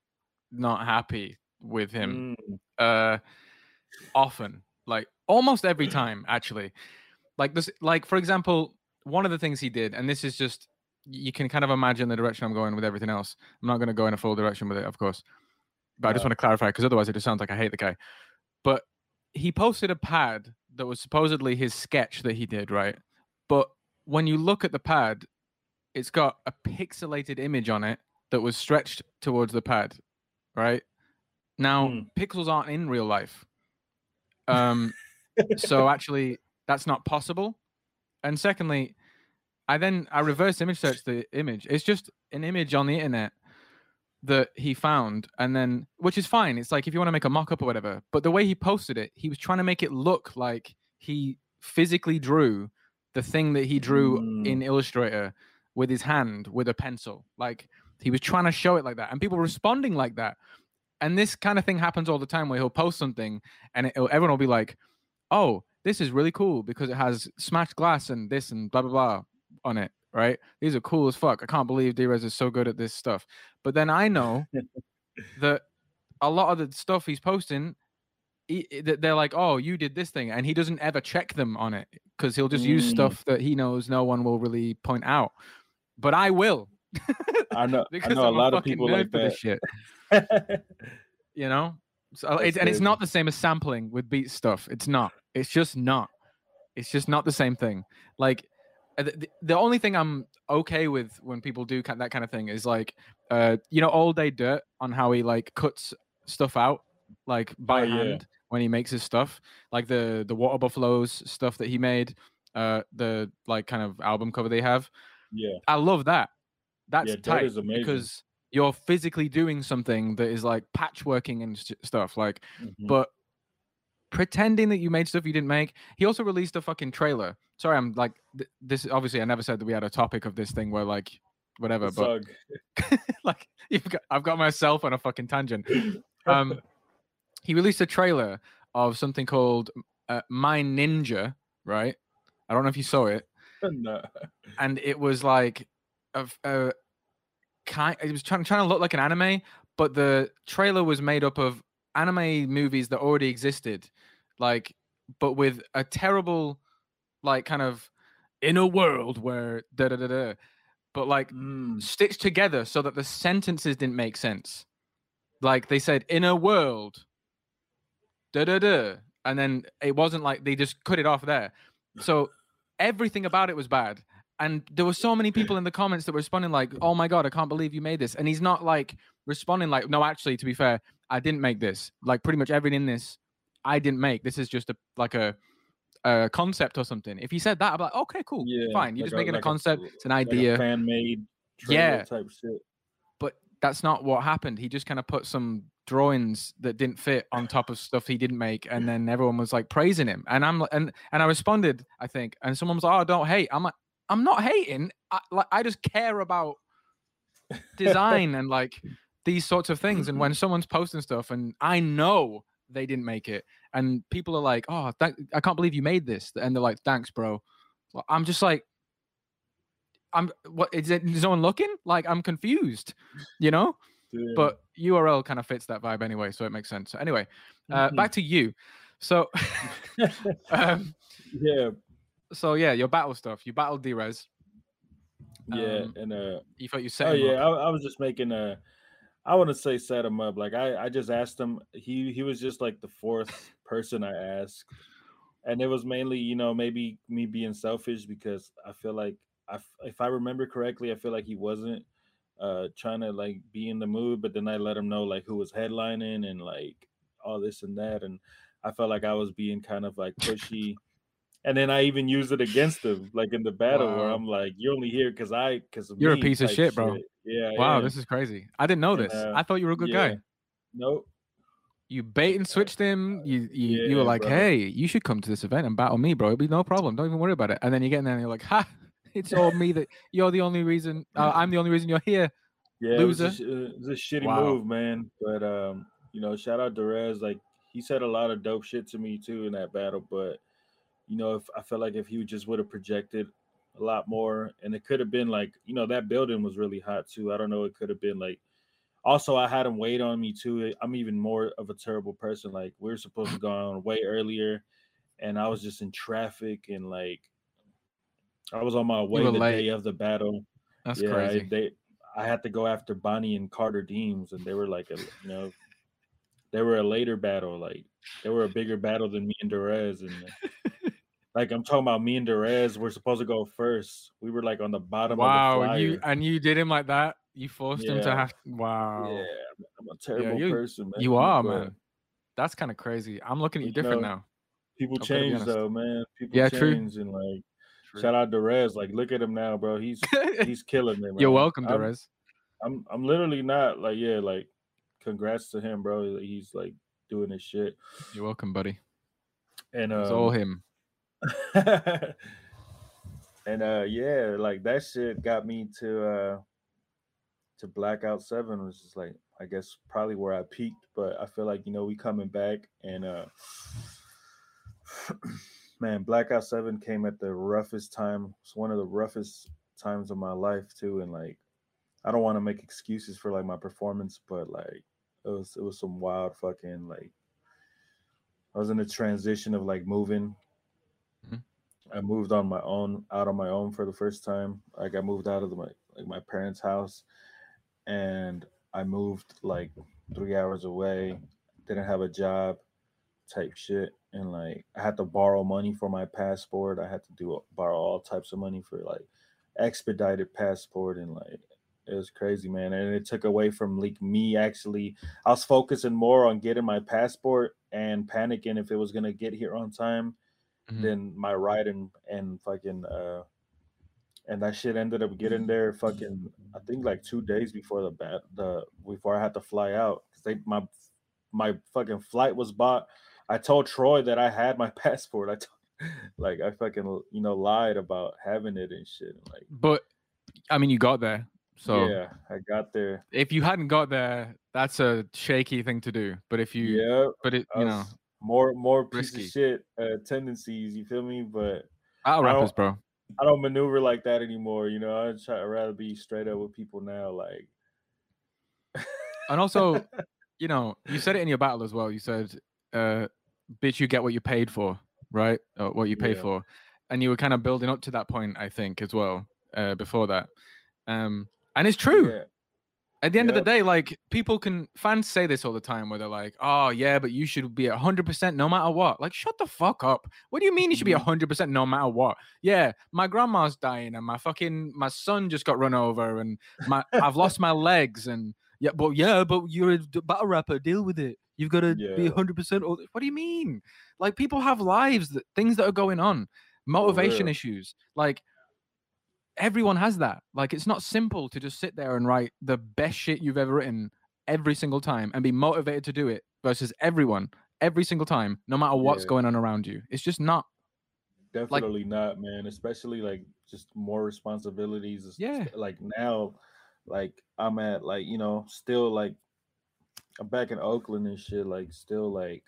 not happy with him. Mm. Uh, often, like almost every time, actually. Like this, like for example, one of the things he did, and this is just you can kind of imagine the direction I'm going with everything else. I'm not going to go in a full direction with it, of course, but I just want to clarify because otherwise it just sounds like I hate the guy. But he posted a pad that was supposedly his sketch that he did, right? But when you look at the pad, it's got a pixelated image on it that was stretched towards the pad, right? Now, Mm. pixels aren't in real life. Um, so actually, that's not possible. And secondly, I then I reverse image search the image. It's just an image on the internet that he found, and then which is fine. It's like if you want to make a mock-up or whatever. But the way he posted it, he was trying to make it look like he physically drew the thing that he drew Mm. in Illustrator with his hand with a pencil. Like he was trying to show it like that, and people responding like that. And this kind of thing happens all the time where he'll post something, and it, everyone will be like, "Oh, this is really cool because it has smashed glass and this and blah blah blah on it." Right? These are cool as fuck. I can't believe Drez is so good at this stuff. But then I know that a lot of the stuff he's posting, he, they're like, "Oh, you did this thing," and he doesn't ever check them on it because he'll just use Mm. stuff that he knows no one will really point out. But I will I know. I because know a I'm lot of people like this that. shit. You know, so it's, and it's not the same as sampling with beat stuff. It's not. It's just not. It's just not the same thing. Like uh, the, the- the only thing I'm okay with when people do that kind of thing is like, uh, you know, all day dirt on how he like cuts stuff out like by Oh, yeah. hand when he makes his stuff, like the the water buffaloes stuff that he made, uh, the like kind of album cover they have. yeah. I love that. That's Yeah, tight because you're physically doing something that is like patchworking and st- stuff. Like, Mhm. but pretending that you made stuff you didn't make. He also released a fucking trailer. Sorry, I'm like th- this. Obviously, I never said that we had a topic of this thing where like whatever, but like you've got, I've got myself on a fucking tangent. Um, he released a trailer of something called uh, My Ninja. Right. I don't know if you saw it no. and it was like of a kind it was trying trying to look like an anime but the trailer was made up of anime movies that already existed like but with a terrible like kind of in a world where da da da da but like Mm. stitched together so that the sentences didn't make sense like they said in a world da da da and then it wasn't like they just cut it off there so everything about it was bad and there were so many people in the comments that were responding like oh my god i can't believe you made this and he's not like responding like no actually to be fair i didn't make this like pretty much everything in this i didn't make this is just a like a a concept or something if he said that i'm like okay cool Yeah, fine you're like just a- making like a a- concept it's an Like idea fan made Yeah. type shit. but that's not what happened. He just kind of put some drawings that didn't fit on top of stuff he didn't make, and then everyone was like praising him. And I'm like, and and I responded, I think, and someone was like, "Oh, don't hate." I'm like, I'm not hating. I, like, I just care about design and like these sorts of things. And when someone's posting stuff, and I know they didn't make it, and people are like, "Oh, thank, I can't believe you made this," and they're like, "Thanks, bro." Well, I'm just like. I'm what is it? Is no one looking? Like I'm confused, you know Yeah. but URL kind of fits that vibe anyway, so it makes sense. So anyway, uh, Mhm. back to you. So, um, yeah, so yeah, your battle stuff. You battled Drez. yeah, Um, and uh, You thought you set oh yeah. I, I was just making a. I want to say set him up. Like I, I just asked him. He he was just like the fourth person I asked, and it was mainly you know maybe me being selfish because I feel like I, if I remember correctly, I feel like he wasn't uh trying to like be in the mood, but then I let him know like who was headlining and like all this and that, and I felt like I was being kind of like pushy. And then I even used it against him, like in the battle, where I'm like, "You're only here because I, because You're a piece of shit, bro. Yeah. Wow, yeah. this is crazy. I didn't know And, this. uh, I thought you were a good yeah. guy. Nope. You bait and switched him. You you, you were like, bro. hey, you should come to this event and battle me, bro. It'd be no problem. Don't even worry about it. And then you get in there and you're like, ha, it's all me that you're the only reason. Uh, I'm the only reason you're here. Yeah, it was, a, Loser. uh, it was a shitty Wow. move, man. But um, you know, shout out Derez. Like he said a lot of dope shit to me too in that battle. But you know, if I felt like if he just would have projected a lot more, and it could have been like, you know, that building was really hot too. I don't know. It could have been like. Also, I had him wait on me too. I'm even more of a terrible person. Like we are supposed to go on way earlier, and I was just in traffic and like I was on my way the late. day of the battle. That's yeah, I- crazy. they I had to go after Bonnie and Carter Deems, and they were like a you know they were a later battle. Like they were a bigger battle than me and Derez, and uh, Like I'm talking about me and Derez. We're supposed to go first. We were like on the bottom. Wow, of you and you did him like that. You forced yeah. him to have. Wow. Yeah, I'm a terrible you, person, man. You are, but man. That's kind of crazy. I'm looking at you different know, now. People I've change though, man. People Yeah, true. change and like shout out Derez. Like look at him now, bro. He's he's killing it. Man. You're welcome, I'm- Derez. I'm I'm literally not like yeah, like congrats to him, bro. He's like doing his shit. You're welcome, buddy. And It's um, all him. and uh yeah, like that shit got me to uh to Blackout Seven, which is like I guess probably where I peaked, but I feel like you know we coming back and uh man, Blackout Seven came at the roughest time. It's one of the roughest times of my life too, and like I don't want to make excuses for like my performance, but like it was it was some wild fucking like I was in a transition of like moving. I moved on my own, out on my own for the first time. Like I moved out of the, my like my parents' house, and I moved like three hours away. Didn't have a job, type shit, and like I had to borrow money for my passport. I had to do borrow all types of money for like expedited passport, and like it was crazy, man. And it took away from like me actually. I was focusing more on getting my passport and panicking if it was gonna get here on time Mhm. than my ride and and fucking uh and that shit ended up getting there fucking I think like two days before the bat the before I had to fly out because they my my fucking flight was bought. I told Troy that I had my passport. I t- like I fucking you know lied about having it and shit. Like But I mean, you got there. So yeah, I got there. if you hadn't got there, that's a shaky thing to do. But if you, Yeah, but it, you know, was more more piece risky. of shit uh, tendencies. You feel me? But battle I don't- this, bro. I don't maneuver like that anymore. You know, I try. I'd rather be straight up with people now. Like, And also, you know, you said it in your battle as well. You said, uh, bitch, you get what you paid for, right? Or what you pay Yeah. for. And you were kind of building up to that point, I think, as well, uh, before that. Um, and it's true. yeah, At the end of the day, like people can fans say this all the time where they're like, "Oh yeah, but you should be hundred percent no matter what." Like, shut the fuck up. What do you mean you should be Mhm. hundred percent no matter what? Yeah, my grandma's dying and my fucking my son just got run over and my I've lost my legs and yeah, but yeah, but you're a battle rapper. Deal with it. You've got to be Yeah. hundred percent. What do you mean? Like people have lives, that things that are going on, motivation real. issues. Like everyone has that. Like it's not simple to just sit there and write the best shit you've ever written every single time and be motivated to do it versus everyone every single time, no matter what's Yeah. going on around you. It's just not. definitely not, man. Especially like just more responsibilities. Yeah. Like now, like I'm at like you know still like I'm back in Oakland and shit. Like still like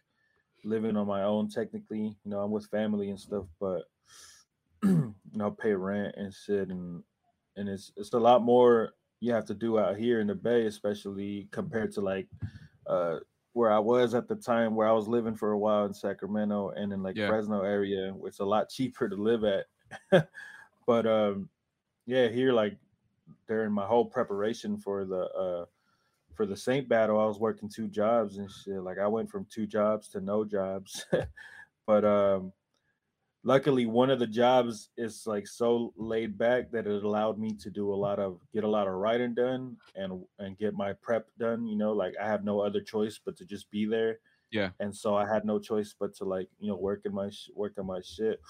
living on my own technically. You know, I'm with family and stuff, but you know, pay rent and shit, and and it's it's a lot more you have to do out here in the Bay, especially compared to like uh where I was at the time where I was living for a while in Sacramento and in like Yeah. Fresno area, it's a lot cheaper to live at. but um yeah, here like during my whole preparation for the uh for the Saint battle, I was working two jobs and shit. Like I went from two jobs to no jobs. but um luckily one of the jobs is like so laid back that it allowed me to do a lot of get a lot of writing done and and get my prep done you know like i have no other choice but to just be there. Yeah. and so i had no choice but to like you know work in my sh- work on my shit.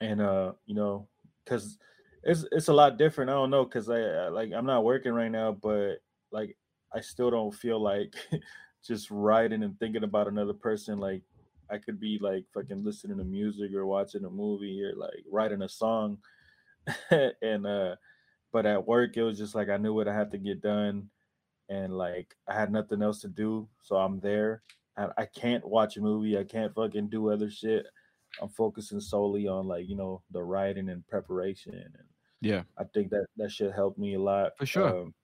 And uh you know because it's it's a lot different. I don't know because I, I like i'm not working right now but like i still don't feel like just writing and thinking about another person like I could be like fucking listening to music or watching a movie or like writing a song. and uh but at work it was just like I knew what I had to get done and like I had nothing else to do. So I'm there. I, I can't watch a movie. I can't fucking do other shit. I'm focusing solely on like, you know, the writing and preparation. And Yeah, I think that that should help me a lot. For sure. Um,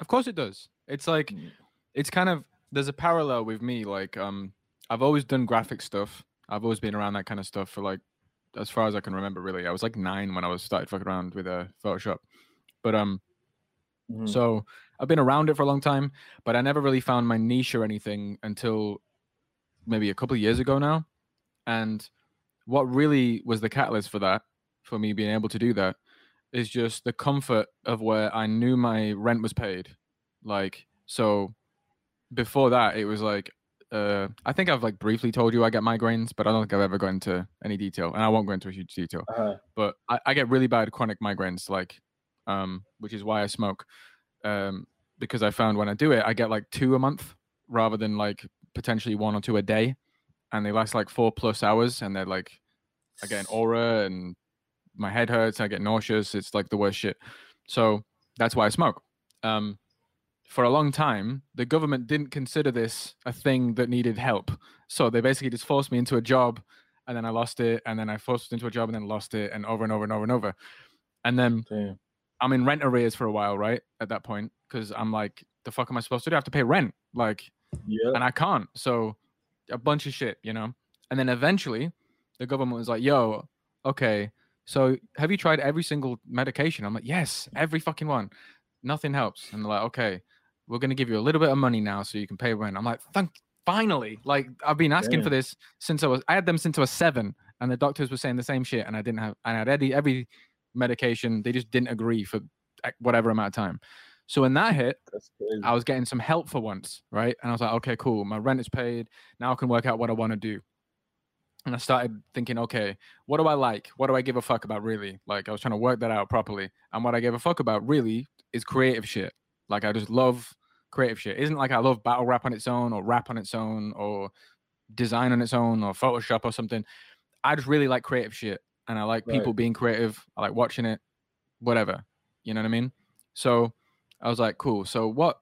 of course it does. It's like it's kind of there's a parallel with me. Like um, I've always done graphic stuff. I've always been around that kind of stuff for like as far as I can remember. Really, I was like nine when I was started fucking around with uh, Photoshop. But um, mhm. So I've been around it for a long time, but I never really found my niche or anything until maybe a couple of years ago now. And what really was the catalyst for that, for me being able to do that, is just the comfort of where I knew my rent was paid. Like, so before that, it was like, uh, I think I've like briefly told you I get migraines, but I don't think I've ever gone into any detail, and I won't go into a huge detail. Uh-huh. But I, I get really bad chronic migraines, like, um, which is why I smoke, um, because I found when I do it, I get like two a month rather than like potentially one or two a day, and they last like four plus hours, and they're like, I get an aura and my head hurts, I get nauseous. It's like the worst shit. So that's why I smoke. Um, for a long time, the government didn't consider this a thing that needed help. So they basically just forced me into a job and then I lost it. And then I forced into a job and then lost it and over and over and over and over. And then Damn. I'm in rent arrears for a while, right? At that point, because I'm like, the fuck am I supposed to do? I have to pay rent. Like, Yeah. and I can't. So a bunch of shit, you know. And then eventually, the government was like, "Yo, okay, so have you tried every single medication?" I'm like, "Yes, every fucking one. Nothing helps." And they're like, "Okay, we're gonna give you a little bit of money now so you can pay rent." I'm like, "Thank, finally!" Like I've been asking for this since I was. I had them since I was seven, and the doctors were saying the same shit, and I didn't have. And I had every, every medication. They just didn't agree for eh, whatever amount of time. So when that hit, I was getting some help for once, right? And I was like, okay, cool. My rent is paid. Now I can work out what I want to do. And I started thinking, okay, what do I like? What do I give a fuck about really? Like I was trying to work that out properly. And what I gave a fuck about really is creative shit. Like I just love creative shit. It isn't like I love battle rap on its own or rap on its own or design on its own or Photoshop or something. I just really like creative shit. And I like Right. people being creative. I like watching it, whatever. You know what I mean? So I was like, cool. So what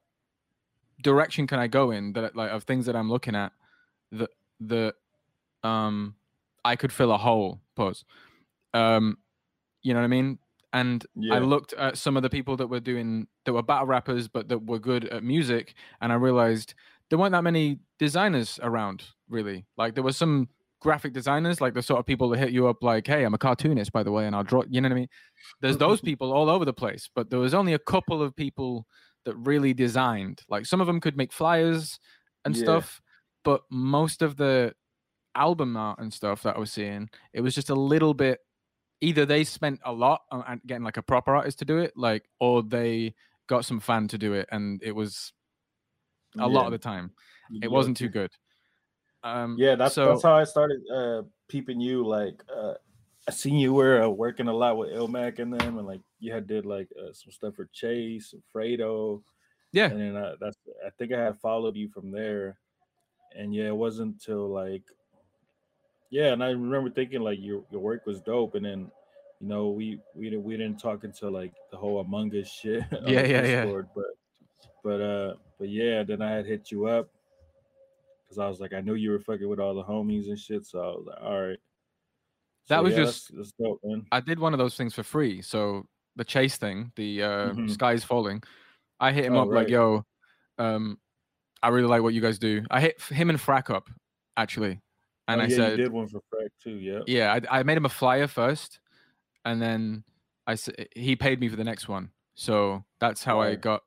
direction can I go in that like of things that I'm looking at that that um I could fill a hole pause. Um you know what I mean? And Yeah. I looked at some of the people that were doing that were battle rappers but that were good at music and I realized there weren't that many designers around really. Like there were some graphic designers, like the sort of people that hit you up like, hey, I'm a cartoonist by the way, and I'll draw you know what I mean? There's those people all over the place, but there was only a couple of people that really designed. Like some of them could make flyers and Yeah. stuff, but most of the album art and stuff that I was seeing, it was just a little bit. Either they spent a lot on getting like a proper artist to do it, like, or they got some fan to do it, and it was a lot of the time it Yeah. wasn't too good. Um, Yeah, that's so that's how I started uh peeping you. Like uh I seen you were uh, working a lot with Ilmac and them, and like you had did like uh, some stuff for Chase, and Fredo, yeah, and then uh, that's I think I had followed you from there, and yeah, it wasn't until like yeah, and I remember thinking like your your work was dope, and then you know we we we didn't talk until like the whole Among Us shit. on Yeah, the yeah, yeah. But but uh but yeah, then I had hit you up because I was like I knew you were fucking with all the homies and shit, so I was like, all right. That was yeah, just- that's, that's dope, man. I did one of those things for free. So the chase thing, the uh, Mhm. skies falling, I hit him Oh, up like, "Yo, um, I really like what you guys do." I hit him and Frack up actually, and oh, I yeah, said, you did one for Frack too, yeah. "Yeah, I, I made him a flyer first, and then I s- he paid me for the next one." So that's how I got.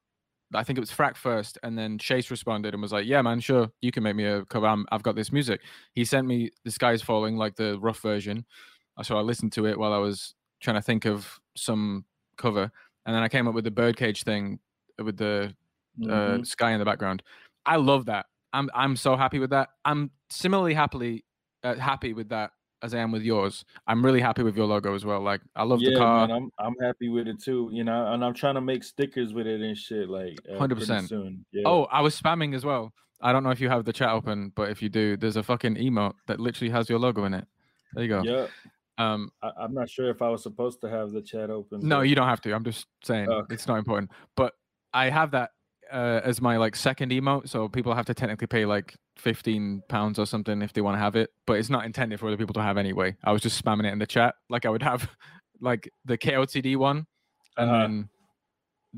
I think it was Frack first, and then Chase responded and was like, "Yeah, man, sure, you can make me a cover. I'm, I've got this music." He sent me "The Sky Is Falling," like the rough version. Uh, So I listened to it while I was trying to think of some cover, and then I came up with the birdcage thing with the uh, Mhm. sky in the background. I love that. I'm I'm so happy with that. I'm similarly happily uh, happy with that as I am with yours. I'm really happy with your logo as well. Like I love yeah, the car. man, I'm I'm happy with it too. You know, and I'm trying to make stickers with it and shit. Like uh, 100%. soon. Yeah. Oh, I was spamming as well. I don't know if you have the chat open, but if you do, there's a fucking emote that literally has your logo in it. There you go. yeah. Um, I, I'm not sure if I was supposed to have the chat open. no, but- you don't have to. I'm just saying Okay. it's not important. But I have that uh, as my like second emote, so people have to technically pay like 15 pounds or something if they want to have it. But it's not intended for other people to have anyway. I was just spamming it in the chat, like I would have like the KOTD one, and Uh-huh. then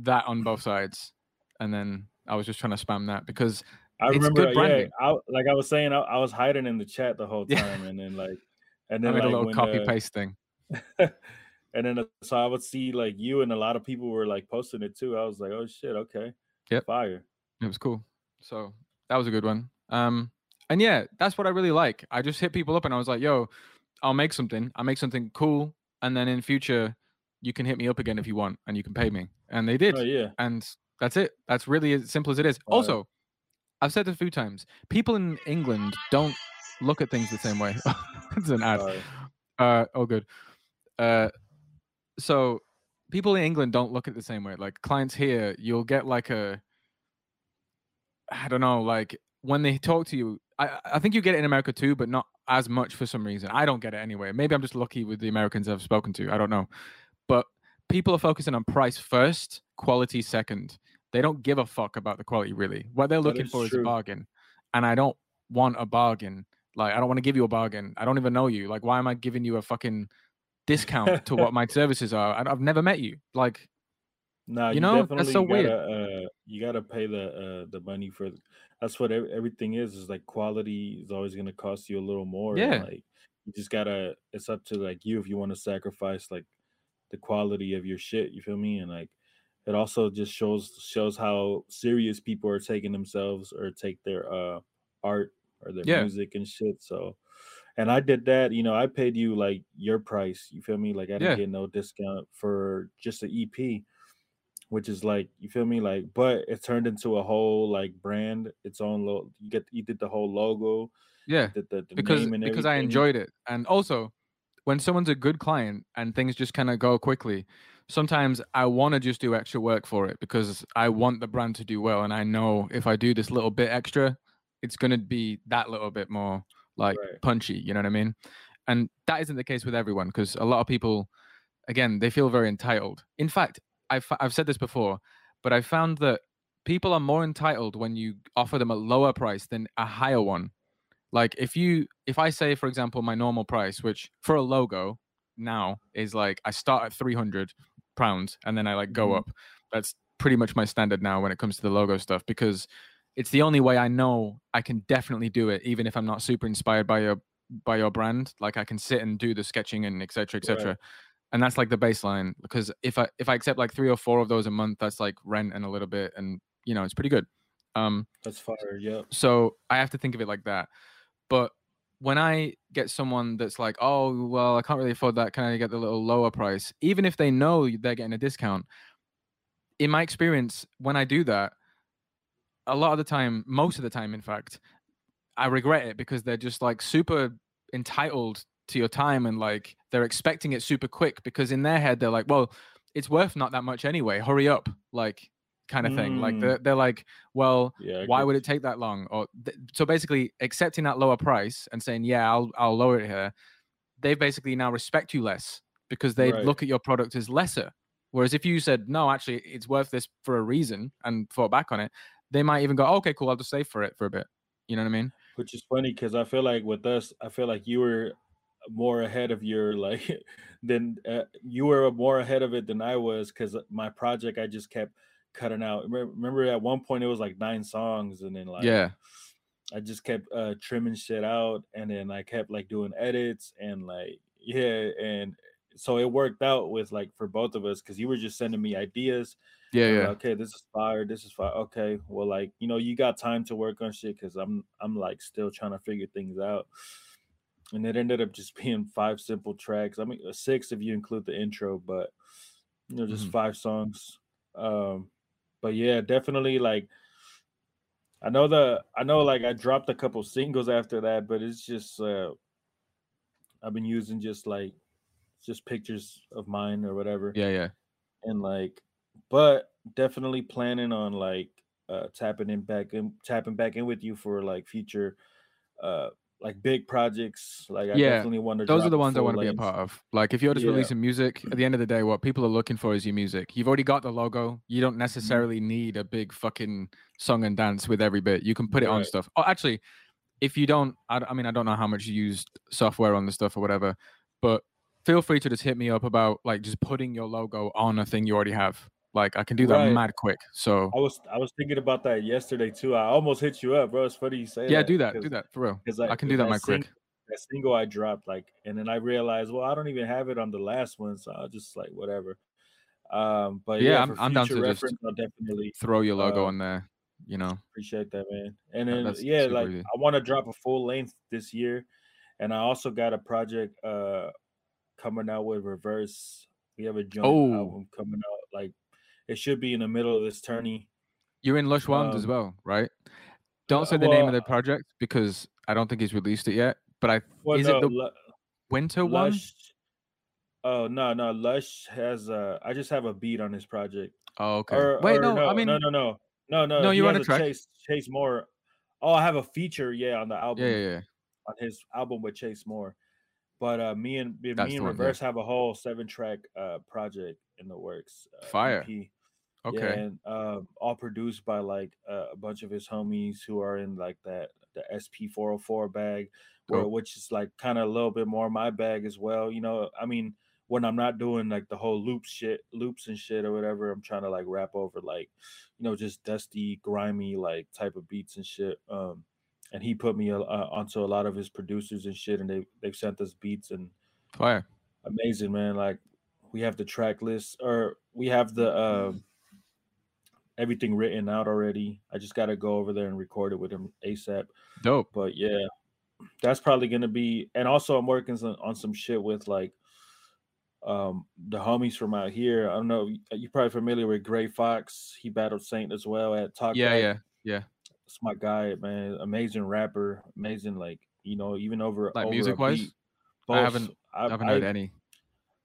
that on both sides, and then I was just trying to spam that because I It's remember, good yeah. I, like I was saying, I, I was hiding in the chat the whole Yeah. time, and then like, and I then made like a little copy uh, paste thing. and then uh, so I would see like you and a lot of people were like posting it too. I was like, oh shit, okay, Yep. fire. It was cool. So that was a good one. Um, and yeah, that's what I really like. I just hit people up and I was like, "Yo, I'll make something. I'll make something cool, and then in future, you can hit me up again if you want, and you can pay me. And they did. Oh yeah. And that's it. That's really as simple as it is. Right. Also, I've said this a few times. People in England don't look at things the same way. it's an ad. Uh, oh, good. Uh, so people in England don't look at it the same way. Like clients here, you'll get like a, I don't know, like when they talk to you. I I think you get it in America too, but not as much for some reason. I don't get it anyway. Maybe I'm just lucky with the Americans I've spoken to. I don't know, but people are focusing on price first, quality second. They don't give a fuck about the quality really. What they're looking is for is a bargain, and I don't want a bargain. Like I don't want to give you a bargain. I don't even know you. Like why am I giving you a fucking discount to what my services are? I- I've never met you. Like Nah, You you, know, that's so weird. gotta uh you gotta pay the uh the money for that's what everything is is like quality is always gonna cost you a little more. Yeah. like you just gotta it's up to like you if you want to sacrifice like the quality of your shit, you feel me? And like it also just shows shows how serious people are taking themselves or take their uh art or their Yeah. music and shit. So and I did that, you know, I paid you like your price, you feel me? Like I didn't Yeah. get no discount for just the EP which is like you feel me like but it turned into a whole like brand its own lo- you get you did the whole logo yeah, the, the, because name and because I enjoyed it, and also when someone's a good client and things just kind of go quickly. Sometimes I want to just do extra work for it because I want the brand to do well, and I know if I do this little bit extra, it's gonna be that little bit more like Right. punchy. You know what I mean? And that isn't the case with everyone because a lot of people, again, they feel very entitled. In fact, I've I've said this before, but I found that people are more entitled when you offer them a lower price than a higher one. Like if you if I say for example my normal price, which for a logo now is like I start at 300 pounds and then I like go Mhm. up. That's pretty much my standard now when it comes to the logo stuff because it's the only way I know I can definitely do it even if I'm not super inspired by your by your brand. Like I can sit and do the sketching and etc cetera, etc. Right. And that's like the baseline because if I if I accept like three or four of those a month, that's like rent and a little bit and you know it's pretty good. Um that's fire yep so I have to think of it like that. But when I get someone that's like, oh, well, I can't really afford that. Can I get the little lower price? Even if they know they're getting a discount, in my experience, when I do that, a lot of the time, most of the time, in fact, I regret it because they're just like super entitled to your time and like they're expecting it super quick because in their head, they're like, well, it's worth not that much anyway. Hurry up. Like, kind of thing. Like, Mm. they're, they're like, well, yeah why would it take that long or th- so basically accepting that lower price and saying yeah i'll i'll lower it here they basically now respect you less because they Right. look at your product as lesser whereas if you said no actually it's worth this for a reason and fall back on it they might even go okay cool i'll just save for it for a bit. You know what i mean? Which is funny because i feel like with us i feel like you were more ahead of your like than uh, you were more ahead of it than i was because my project i just kept cutting out. Remember, remember at one point it was like nine songs and then like yeah. I just kept uh trimming shit out and then I kept like doing edits and like yeah and so it worked out with like for both of us because you were just sending me ideas. Yeah I'm like, yeah okay, this is fire, this is fire. Okay, well, like you know, you got time to work on shit because I'm I'm like still trying to figure things out. And it ended up just being five simple tracks. I mean uh, six if you include the intro, but you know, just Mhm. five songs. Um, but yeah, definitely like I know the I know like I dropped a couple singles after that, but it's just uh I've been using just like just pictures of mine or whatever. yeah yeah And like but definitely planning on like uh tapping in back in tapping back in with you for like future uh like big projects. Like I Yeah, definitely want to those are the ones I want to be a part of. Like if you're just Yeah. releasing music, at the end of the day, what people are looking for is your music. You've already got the logo. You Mm-hmm. don't necessarily need a big fucking song and dance with every bit. You can put it on stuff. Oh, actually, if you don't, I mean, I don't know how much you use software on the stuff or whatever, but feel free to just hit me up about like just putting your logo on a thing you already have. Like I can do that Right. mad quick. So I was I was thinking about that yesterday too. I almost hit you up, bro. It's funny you say yeah, that. do that, do that for real. because I can do that mad quick. that single I dropped, like, and then I realized, well, I don't even have it on the last one, so I'll just like whatever. Um, but Yeah, yeah, I'm- I'm down to just I'll definitely Throw your logo uh, on there. You know, appreciate that, man. And then that's yeah, like easy. I want to drop a full length this year, and I also got a project uh coming out with Reverse. We have a joint Oh. album coming out. Like it should be in the middle of this tourney. You're in Lush One as Um, well, right? Don't say the name of the project because I don't think he's released it yet. But I Well, is no, it the Lu- winter one? Oh no, no, Lush has uh I just have a beat on his project. Oh, okay. Or, Wait, or no, I mean, no, no, no, no, no. No, you're on a track. Chase Chase Moore. Oh, I have a feature, yeah, on the album. yeah, yeah, yeah. on his album with Chase Moore. But uh, me and me and the one, yeah. Reverse have a whole seven track uh project in the works. Uh, Fire. EP. Okay. Yeah, and um, all produced by like uh, a bunch of his homies who are in like that the SP four hundred four bag, where Dope. which is like kind of a little bit more my bag as well. You know, I mean, when I'm not doing like the whole loops shit, loops and shit or whatever, I'm trying to like rap over like, you know, just dusty, grimy like type of beats and shit. Um, and he put me uh, onto a lot of his producers and shit, and they they've sent us beats and Fire. amazing, man. Like we have the track list or we have the uh, everything written out already. I just got to go over there and record it with him ASAP. Dope. But yeah, that's probably gonna be. And also, I'm working some, on some shit with like um the homies from out here. I don't know. You're probably familiar with Gray Fox. He battled Saint as well at Talk. Yeah, Back. yeah, yeah. It's my guy, man. Amazing rapper. Amazing, like you know, even over Like over a music-wise? beat. I haven't- I, I haven't I- heard any.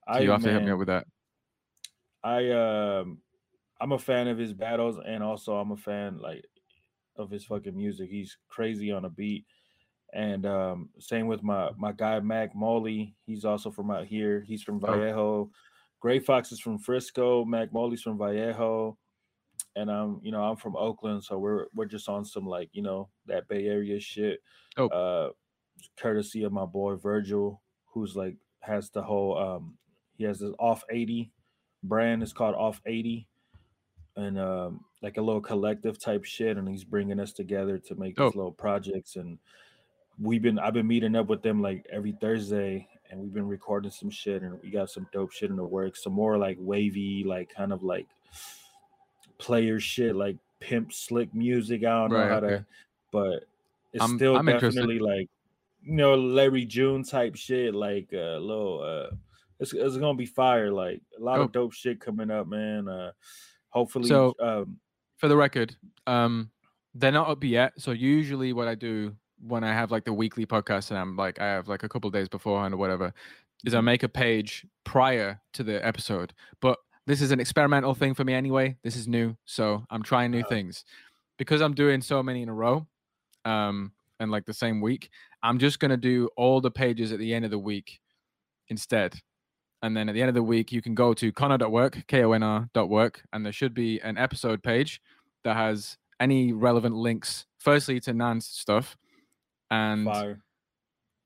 So I, you have to help me man, out with that. I um I'm a fan of his battles and also I'm a fan like of his fucking music. He's crazy on a beat. And um same with my my guy Mac Molly. He's also from out here. He's from Oh. Vallejo. Gray Fox is from Frisco. Mac Molly's from Vallejo. And I'm, you know, I'm from Oakland, so we're we're just on some like, you know, that Bay Area shit. Oh. Uh courtesy of my boy Virgil, who's like has the whole um he has this off 80 brand it's called off 80 and um like a little collective type shit and he's bringing us together to make Dope. these little projects and we've been i've been meeting up with them like every thursday and we've been recording some shit and we got some dope shit in the works some more like wavy like kind of like player shit like pimp slick music i don't Right, know how okay. to but it's I'm- still I'm interested. definitely like you know Larry June type shit, like a uh, little. uh It's, it's gonna be fire. Like a lot Dope. of dope shit coming up, man. Uh Hopefully, So- um, For the record, um, they're not up yet. So usually, what I do when I have like the weekly podcast, and I'm like, I have like a couple days beforehand or whatever, is I make a page prior to the episode. But this is an experimental thing for me anyway. This is new, so I'm trying new Uh-huh. things because I'm doing so many in a row, um, and like the same week. I'm just gonna do all the pages at the end of the week instead. And then at the end of the week, you can go to konr.work, K O N R.work, and there should be an episode page that has any relevant links, firstly to Nan's stuff, and fire.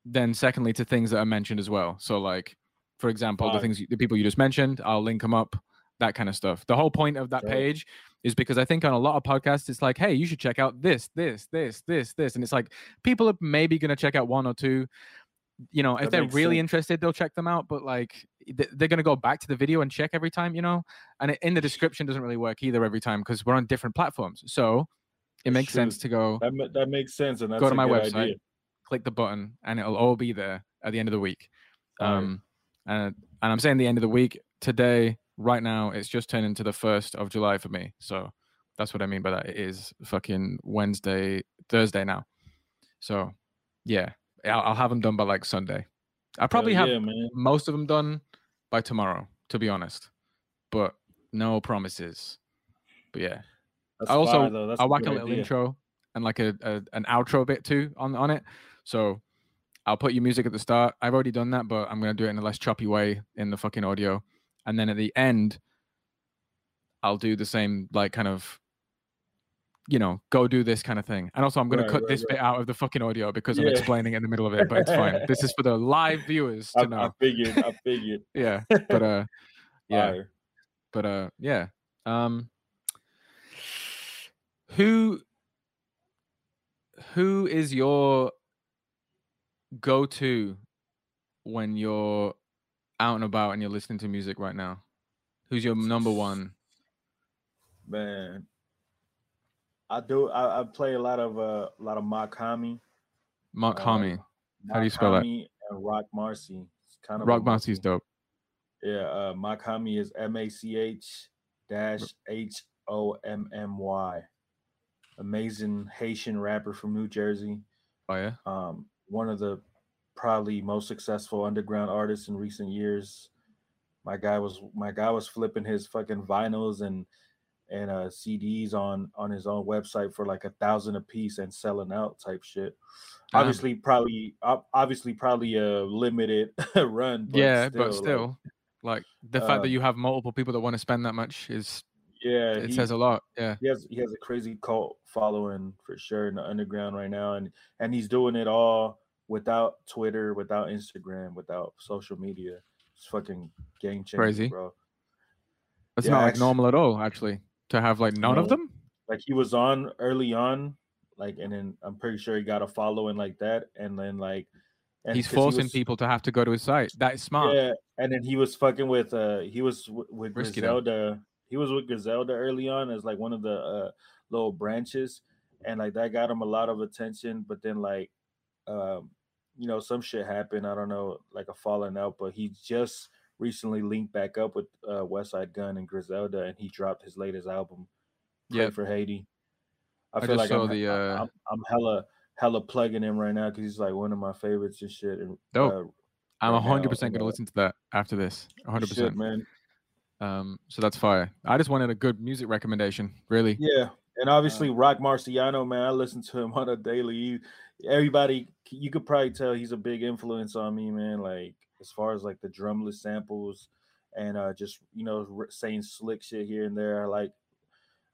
then secondly to things that are mentioned as well. So, like, for example, the things, you- the people you just mentioned, I'll link them up, that kind of stuff. The whole point of that Dope. page is because I think on a lot of podcasts, it's like, hey, you should check out this, this, this, this, this. And it's like, people are maybe going to check out one or two. You know, if they're really sense. interested, they'll check them out. But like, they're going to go back to the video and check every time, you know? And it, in the description doesn't really work either every time because we're on different platforms. So it makes sense to go That ma- that makes sense, and that's go to a my good website, idea. click the button, and it'll all be there at the end of the week. Um, and and I'm saying the end of the week today, right now, it's just turned into the first of July for me. So that's what I mean by that. It is fucking Wednesday, Thursday now. So yeah, I'll, I'll have them done by like Sunday. I probably have yeah, man. most of them done by tomorrow, to be honest. But no promises. But yeah, That's I also a whack a little idea. intro and like a, a an outro bit too on on it. So I'll put your music at the start. I've already done that, but I'm gonna do it in a less choppy way in the fucking audio. And then at the end, I'll do the same like kind of you know, go do this kind of thing. And also I'm gonna cut right, this bit out of the fucking audio because I'm explaining in the middle of it, but it's fine. this is for the live viewers to I, know. I figured. I figured. Yeah. But uh yeah Fire. but uh yeah um who who is your go-to when you're out and about and you're listening to music right now who's your number one man. I do. I, I play a lot of uh, a lot of Mach-Hommy. mark Uh. How do you spell that? Mach-Hommy And Roc Marci. It's kind of Roc Marci's dope. Yeah, uh, Mach-Hommy is M A C H dash H O M M Y. Amazing Haitian rapper from New Jersey. Oh yeah. Um, one of the probably most successful underground artists in recent years. My guy was my guy was flipping his fucking vinyls and and uh, CDs on on his own website for like a thousand a piece and selling out type shit. Damn. Obviously, probably obviously probably a limited run. But yeah, still, but still, like, the fact that um, you have multiple people that want to spend that much is yeah, it he- says a lot. Yeah. he has he has a crazy cult following for sure in the underground right now, and and he's doing it all without Twitter, without Instagram, without social media. It's fucking game changer, Crazy. bro. That's Yeah, not like actu- normal at all, actually, to have like none of them. Like he was on early on, like, and then I'm pretty sure he got a following like that, and then like, and He's 'cause he forcing was- people to have to go to his site. That is smart. Yeah, and then he was fucking with uh he was w- with Risky though. Griselda. He was with Griselda early on as like one of the uh little branches, and like that got him a lot of attention. But then like, um, you know, some shit happened. I don't know, like a falling out. But he just recently linked back up with uh Westside Gunn and Griselda, and he dropped his latest album, yeah, for Haiti. I I feel like I'm, the, uh, I'm, I'm hella hella plugging him right now because he's like one of my favorites and shit. And Dope. uh, I'm right hundred percent gonna uh, listen to that after this. 100 percent, man. Um, so that's fire. I just wanted a good music recommendation. Really. Yeah, and obviously Roc Marciano, man, I listen to him on a daily. He- everybody, you could probably tell he's a big influence on me, man. Like as far as like the drumless samples and uh just you know r- saying slick shit here and there. I like,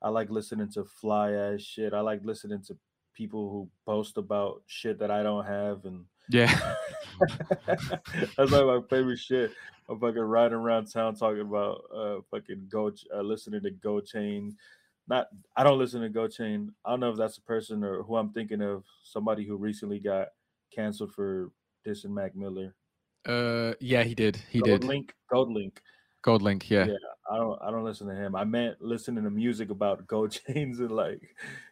I like listening to fly ass shit. I like listening to people who boast about shit that I don't have, and Yeah. that's like my favorite shit. I'm fucking riding around town talking about uh fucking go uh, listening to Go Chain. Not I don't listen to Go Chain. I don't know if that's a person or who I'm thinking of. Somebody who recently got canceled for dissing Mac Miller. Uh, yeah, he did. He Gold did. Link. GoldLink. Gold Link. Yeah. Yeah. I don't I don't listen to him. I meant listening to music about Go Chains and like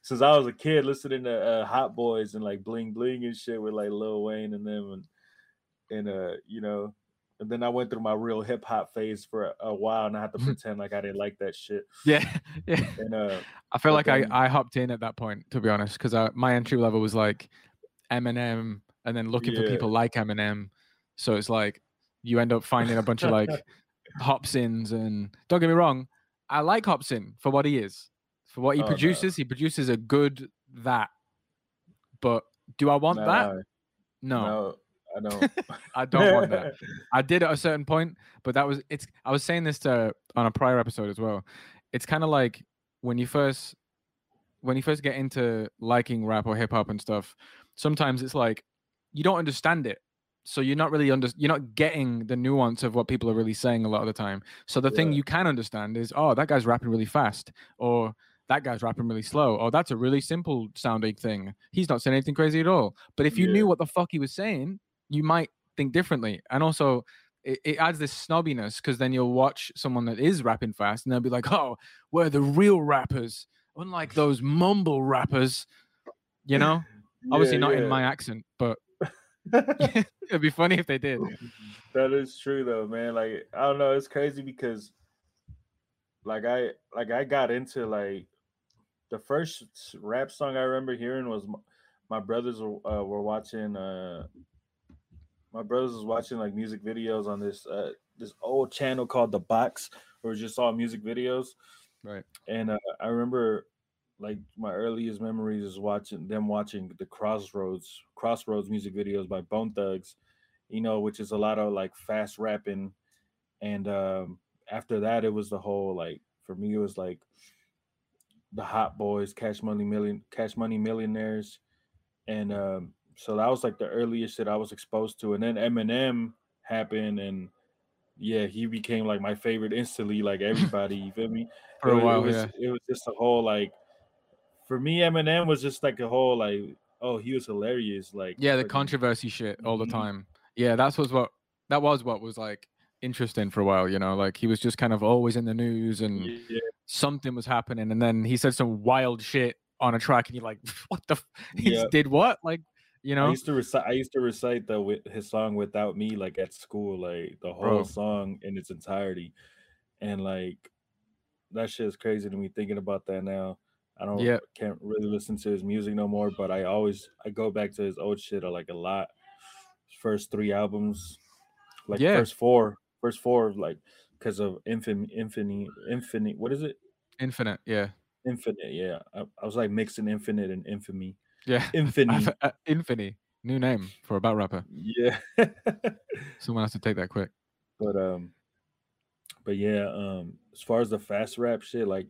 since I was a kid listening to uh, Hot Boys and like Bling Bling and shit with like Lil Wayne and them and and uh you know and then I went through my real hip hop phase for a, while and I had to pretend like I didn't like that shit. Yeah. Yeah. And uh I feel like then- I, I hopped in at that point, to be honest, because my entry level was like Eminem and then looking for people like Eminem. So it's like you end up finding a bunch of like Hopsins and don't get me wrong, I like Hopsin for what he is. For what he Oh, no. produces, he produces a good that. But do I want that? nah, No, no, I don't. I don't want that. I did at a certain point, but that was it's. I was saying this to on a prior episode as well. It's kind of like when you first when you first get into liking rap or hip hop and stuff. Sometimes it's like you don't understand it, so you're not really under. You're not getting the nuance of what people are really saying a lot of the time. So the thing you can understand is, oh, that guy's rapping really fast, or that guy's rapping really slow, or that's a really simple sounding thing. He's not saying anything crazy at all. But if you Yeah. knew what the fuck he was saying, you might think differently. And also, it, it adds this snobbiness because then you'll watch someone that is rapping fast and they'll be like, oh, we're the real rappers, unlike those mumble rappers. You know, obviously Yeah, not in my accent, but it'd be funny if they did. that is true though, man. Like I don't know, it's crazy because like I like I got into like the first rap song I remember hearing was my, my brothers were, uh, were watching uh my brothers was watching like music videos on this uh this old channel called The Box where it just all music videos Right. and uh, I remember like my earliest memories is watching them watching the Crossroads Crossroads music videos by Bone Thugs, you know, which is a lot of like fast rapping. And um after that it was the whole like for me it was like the Hot Boys, Cash Money Million Cash Money Millionaires. And um so that was like the earliest that I was exposed to. And then Eminem happened and yeah, he became like my favorite instantly, like everybody, you feel me? For a while, it was, yeah. it was just a whole like for me eminem was just like a whole like oh he was hilarious like Yeah, the controversy shit all the Mhm. time. Yeah, that's was what that was what was like interesting for a while, you know, like he was just kind of always in the news and yeah, something was happening and then he said some wild shit on a track and you're like what the f- he Yeah. did what like You know, I used to recite. I used to recite the with his song "Without Me" like at school, like the whole Bro. song in its entirety, and like that shit is crazy to me thinking about that now. I don't Yeah. can't really listen to his music no more, but I always I go back to his old shit uh, like a lot. First three albums, like Yeah. first four, first four, like because of infinite, infinite, infinite. What is it? Infinite. Yeah. Infinite. Yeah, I, I was like mixing infinite and infamy. Yeah. Infinite. uh. New name for a battle rapper. yeah. Someone has to take that quick. but um but yeah um as far as the fast rap shit like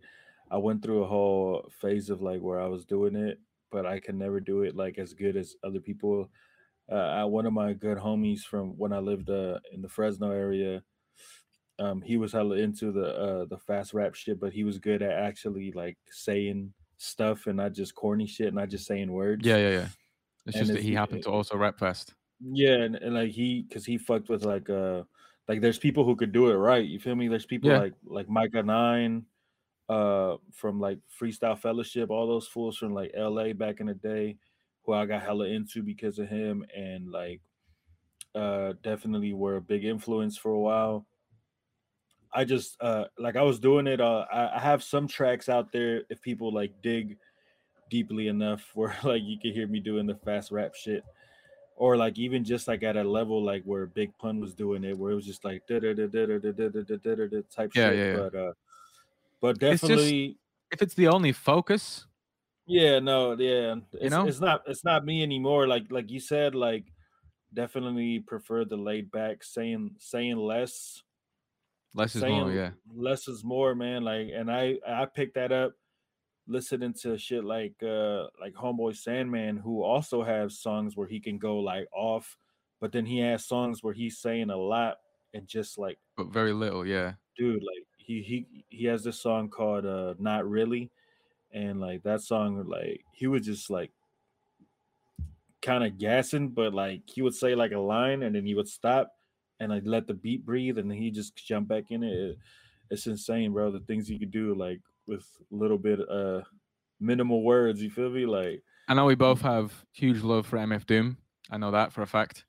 i went through a whole phase of like where i was doing it but i can never do it like as good as other people uh I, one of my good homies from when i lived uh in the fresno area um he was hella into the uh the fast rap shit but he was good at actually like saying stuff and not just corny shit and not just saying words Yeah, yeah, yeah. It's And just that he happened to also rap fast. yeah, and, and like he, cause he fucked with like uh, like there's people who could do it right. You feel me? There's people Yeah. like like Myka Nine, uh, from like Freestyle Fellowship, all those fools from like L.A. back in the day, who I got hella into because of him, and like, uh, definitely were a big influence for a while. I just uh like I was doing it. Uh, I, I have some tracks out there if people like dig deeply enough where like you can hear me doing the fast rap shit or like even just like at a level like where Big Pun was doing it, where it was just like da da da da da da da da da type Yeah, shit. yeah, yeah. But uh, but It's just- definitely, If it's the only focus, yeah, no, yeah, it's, know? it's not it's not me anymore. Like like you said, like definitely prefer the laid back, saying saying less, less is saying more. Yeah. less is more, man. Like, and I I picked that up listening to shit like uh like Homeboy Sandman, who also has songs where he can go like off, but then he has songs where he's saying a lot and just like, But very little. Yeah. dude, like he he he has this song called uh Not Really, and like that song, like he was just like kind of gassing, but like he would say like a line and then he would stop and like let the beat breathe and then he just jump back in it. It- It's insane, bro. The things you could do like with a little bit uh minimal words, you feel me? Like I know we both have huge love for MF Doom. I know that for a fact.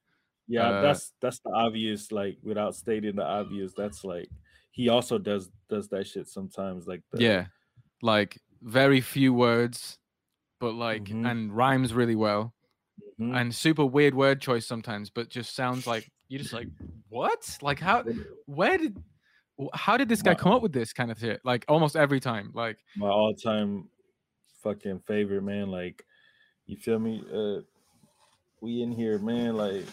yeah, Uh, that's that's the obvious, like without stating the obvious, that's like he also does does that shit sometimes. Like the, yeah. Like very few words, but like Mhm. and rhymes really well. Mhm. And super weird word choice sometimes, but just sounds like you're just like what? Like how where did how did this guy My- come up with this kind of shit? Like almost every time. Like my all time fucking favorite man. Like, you feel me? Uh, we in here, man. Like,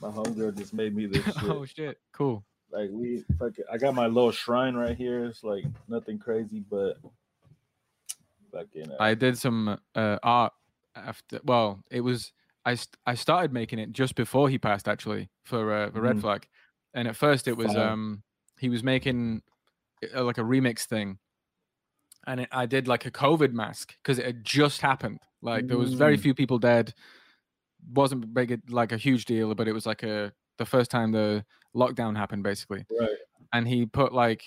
my homegirl just made me this shit. oh shit, cool. Like, we fucking. I got my little shrine right here. It's like nothing crazy, but fucking. Uh, I did some uh, art after. Well, it was I. St- I started making it just before he passed, actually, for uh, the Red Mhm. Flag. And at first, it was Fire. um he was making uh, like a remix thing, and it, I did like a COVID mask because it had just happened. Like there was very Mm. few people dead. wasn't big like a huge deal, but it was like a the first time the lockdown happened, basically. Right. and he put like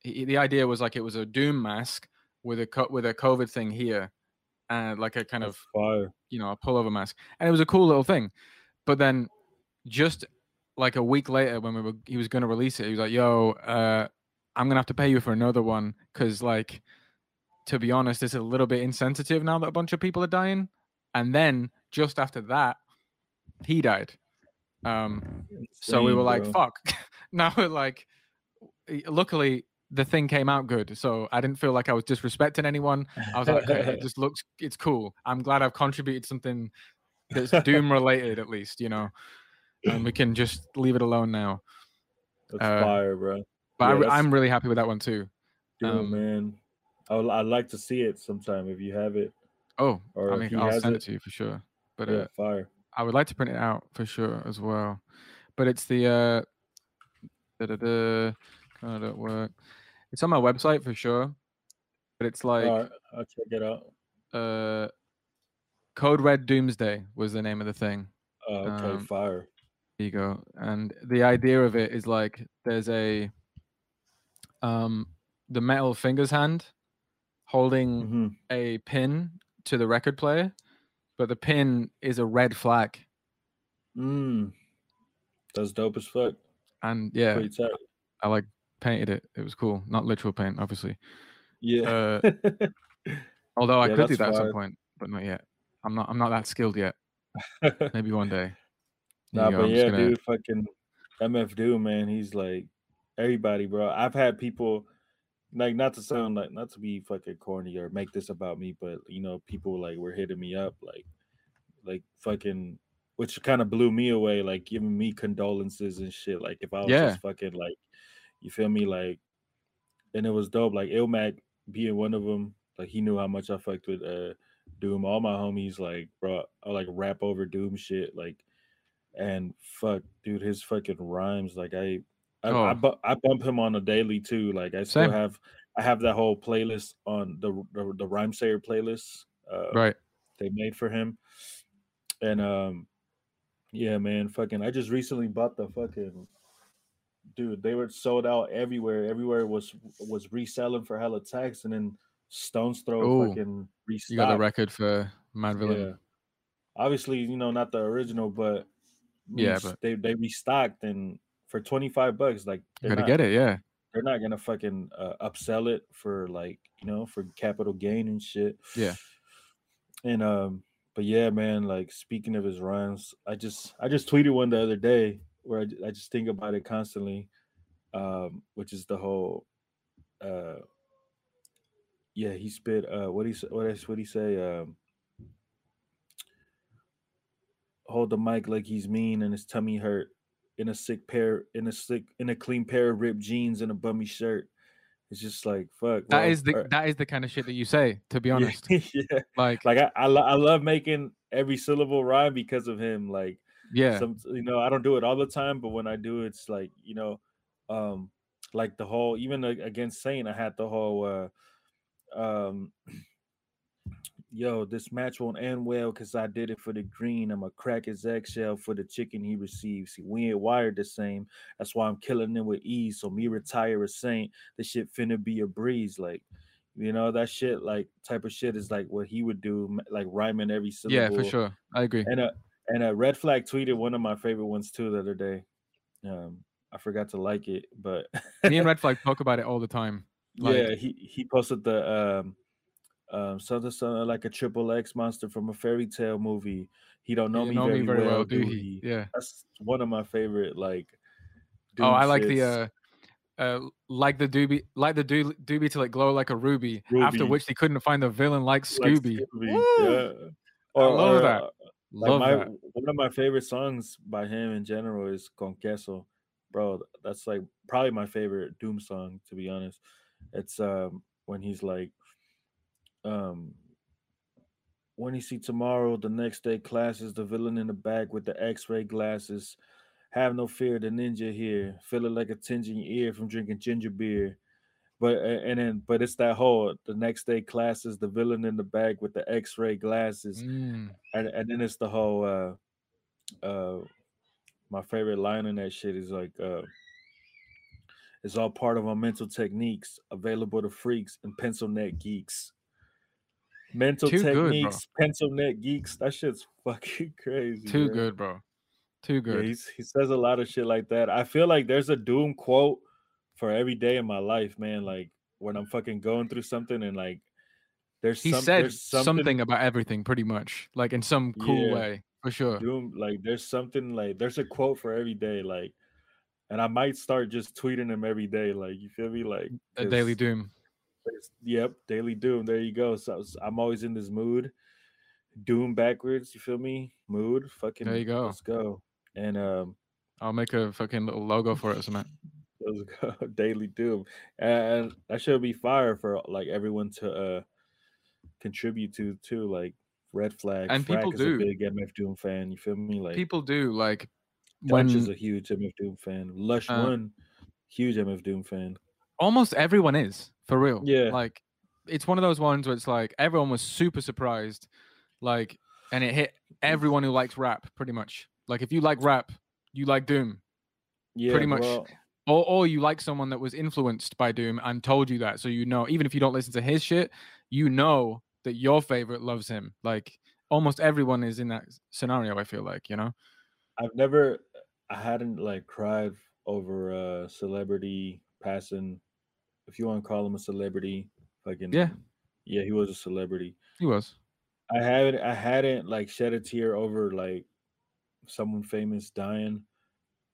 he, the idea was like it was a doom mask with a co- with a covid thing here and like a kind That's of fire. you know a pullover mask. And it was a cool little thing. But then just like a week later when we were he was going to release it he was like yo uh i'm gonna have to pay you for another one because like to be honest it's a little bit insensitive now that a bunch of people are dying. And then just after that he died um so we were like, bro. fuck. now we're like, luckily the thing came out good. So I didn't feel like I was disrespecting anyone. I was like, okay, it just looks, it's cool. I'm glad I've contributed something that's Doom related at least, you know, and we can just leave it alone now. That's uh, fire, bro. But Yeah, I, I'm really happy with that one too. Dude, um, man. I would, I'd like to see it sometime if you have it. Oh, Or I mean, I'll send it. it to you for sure. But yeah, uh, fire. I would like to print it out for sure as well. But it's the uh da da da kind of work. It's on my website for sure. But it's like right, I'll check it out. uh Code Red Doomsday was the name of the thing. Uh, okay, um, fire. There you go. And the idea of it is like there's a um the metal fingers hand holding hmm a pin to the record player but the pin is a red flag. Mm. That's dope as fuck. And yeah, I like painted it. It was cool. Not literal paint, obviously. Yeah. Uh, although I Yeah, could do that at some point, but not yet. I'm not. I'm not that skilled yet. Maybe one day. There nah, but I'm yeah, gonna- dude, fucking MF Doom, man. He's like everybody, bro. I've had people like not to sound like not to be fucking corny or make this about me, but you know, people like were hitting me up like like fucking which kind of blew me away, like giving me condolences and shit. Like if I was Yeah. just fucking like you feel me, like and it was dope. Like Ilmac being one of them, like he knew how much I fucked with uh Doom. All my homies, like, bro, I like rap over Doom shit, like, and fuck, dude, his fucking rhymes, like, I, I, I, Oh. bu- I bump him on a daily too. Like, I still Same. have, I have that whole playlist on the the, the Rhyme Sayer playlist. Uh, Right. they made for him. And um yeah, man, fucking I just recently bought the fucking dude, they were sold out everywhere. Everywhere was was reselling for hella tax and then Stones Throw Ooh, fucking restocked. You got the record for Madvillain. Yeah. Obviously, you know, not the original, but Yeah, but- they they restocked and for 25 bucks like they're not, get it. Yeah. they're not gonna fucking uh, upsell it for like you know for capital gain and shit. Yeah. And um, but yeah, man. Like speaking of his runs, I just I just tweeted one the other day where I, I just think about it constantly, um, which is the whole, uh, yeah, he spit. Uh, what he what else? What he say? Um, hold the mic like he's mean and his tummy hurt in a sick pair in a sick in a clean pair of ripped jeans and a bummy shirt. It's just like fuck. That well, is the or- that is the kind of shit that you say. To be honest, yeah. like Like I I, lo- I love making every syllable rhyme because of him. Like yeah, some you know I don't do it all the time, but when I do, it's like you know, um, like the whole even against Saint, I had the whole, uh, um, yo, this match won't end well because I did it for the green. I'm a crack his eggshell for the chicken he receives. See, we ain't wired the same. That's why I'm killing him with ease. So me retire a Saint, the shit finna be a breeze. Like. You know that shit, like type of shit, is like what he would do, like rhyming every syllable. yeah, for sure. I agree. And a and a red flag tweeted one of my favorite ones too the other day. Um, I forgot to like it, but Me and Red Flag talk about it all the time. like- yeah, he he posted the um um something something like a triple X monster from a fairy tale movie. He don't know, You me, know very me very well, do do he? he? Yeah. That's one of my favorite like. Oh, I like the uh, uh, like the doobie, like the doo- doobie to like glow like a ruby. After which they couldn't find the villain like Like Scooby. Scooby, Woo! yeah. I love that. uh, like Love my that. one of my favorite songs by him in general is Kon Queso. Bro, that's like probably my favorite Doom song, to be honest. It's um when he's like um when you see tomorrow, the next day classes, the villain in the back with the x-ray glasses. Have no fear, the ninja here. Feel it like a tinge in your ear from drinking ginger beer. But and then but it's that whole the next day classes, the villain in the back with the x-ray glasses Mm, and and then it's the whole uh uh my favorite line in that shit is like uh it's all part of our mental techniques available to freaks and pencil neck geeks mental Too good, techniques pencil neck geeks that shit's fucking crazy too bro. good, bro. Too yeah, good. he's, he says a lot of shit like that i feel like there's a doom quote for every day in my life man like when i'm fucking going through something and like there's he some, said there's something, about everything, pretty much, like in some cool Yeah. way, for sure. Doom, like there's something like there's a quote for every day, like, and I might start just tweeting them every day, like you feel me, like A daily Doom. Yep, daily doom. There you go. So I I'm always in this mood, doom backwards. You feel me? Mood. Fucking. There you go. Let's go. And um, I'll make a fucking little logo for it or something. let's go. daily doom, and that should be fire for like everyone to uh contribute to too, like. Red flag And people Frack is do. a big MF Doom fan. You feel me? Like People do like Dutch is a huge MF Doom fan. Lush Uh, One, huge MF Doom fan. Almost everyone is for real. Yeah. Like it's one of those ones where it's like everyone was super surprised, like, and it hit everyone who likes rap pretty much. Like if you like rap, you like Doom, Yeah, pretty much. bro. or or you like someone that was influenced by Doom and told you that, so you know even if you don't listen to his shit, you know that your favorite loves him. Like almost everyone is in that scenario. I feel like you know. I've never, I hadn't like cried over a celebrity passing. If you want to call him a celebrity, fucking Yeah. yeah, he was a celebrity. He was. I haven't, I hadn't like shed a tear over like someone famous dying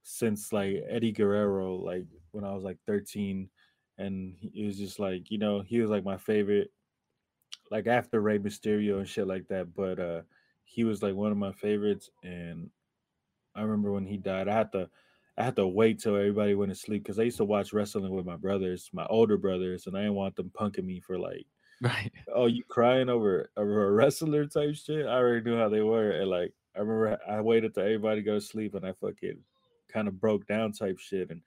since like Eddie Guerrero, like when I was like 13, and he- it was just like you know he was like my favorite, like after Rey Mysterio and shit like that. But uh he was like one of my favorites, and I remember when he died, I had to. I had to wait till everybody went to sleep because I used to watch wrestling with my brothers, my older brothers, and I didn't want them punking me for like Right. oh, you crying over over a wrestler type shit? I already knew how they were. And like I remember I waited till everybody go to sleep and I fucking kind of broke down type shit. And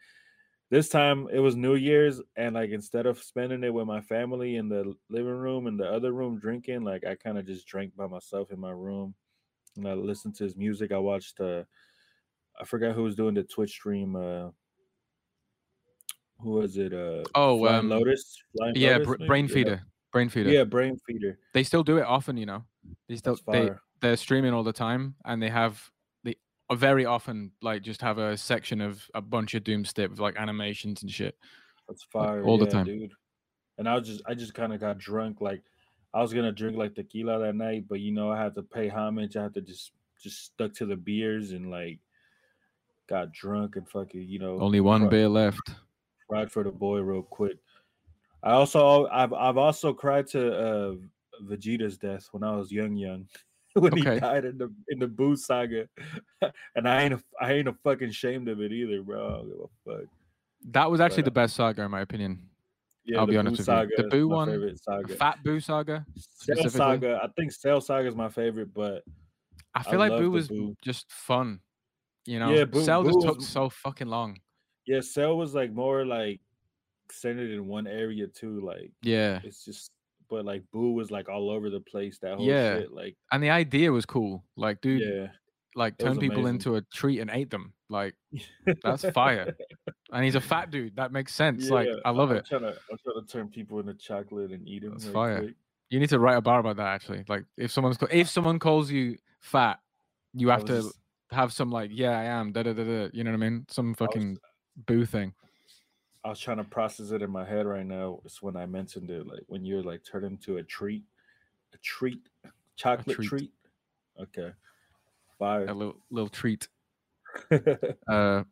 this time it was New Year's and like instead of spending it with my family in the living room and the other room drinking, like I kind of just drank by myself in my room and I listened to his music. I watched uh I forgot who was doing the Twitch stream, uh who was it? Uh Oh, Flying um, Lotus? Flying Yeah, Lotus, br- brain Yeah. feeder. Brainfeeder. Yeah, brain feeder. They still do it often, you know. They still they they're streaming all the time, and they have they uh, very often like just have a section of a bunch of Doomstick with like animations and shit. That's fire all the time. dude. And I was just I just kind of got drunk. Like I was gonna drink like tequila that night, but you know I had to pay homage. I had to just just stuck to the beers and like got drunk and fucking you know Only one cry- beer left. cried for the boy real quick. I also I've I've also cried to uh Vegeta's death when I was young young. when Okay. he died in the in the Boo saga, and I ain't a, I ain't a fucking ashamed of it either, bro. I don't give a fuck. That was actually But, the best saga in my opinion. Yeah, I'll the be honest Boo with you. The Boo one, saga. Fat Boo saga. Cell. Saga. I think Cell Saga is my favorite, but I I feel like love Boo was Boo. just fun. You know, Yeah, Boo- Cell Boo just took was- so fucking long. yeah, Cell was like more like centered in one area too. Like Yeah, it's just, but like Boo was like all over the place. That whole Yeah. shit, like and the idea was cool. Like, dude, yeah, like turn people amazing. into a treat and ate them. Like, That's fire. and he's a fat dude. That makes sense. Like, I love I'm it. Trying to, I'm trying to turn people into chocolate and eat them. That's fire. quick. You need to write a bar about that. Actually, like, if someone's if someone calls you fat, you have to have some like, yeah, I am. Da da da da. You know what I mean? Some fucking boo thing. I was trying to process it in my head right now. It's when I mentioned it, like when you're like turned into a treat, a treat, chocolate treat. treat. Okay, fire. A little little treat. uh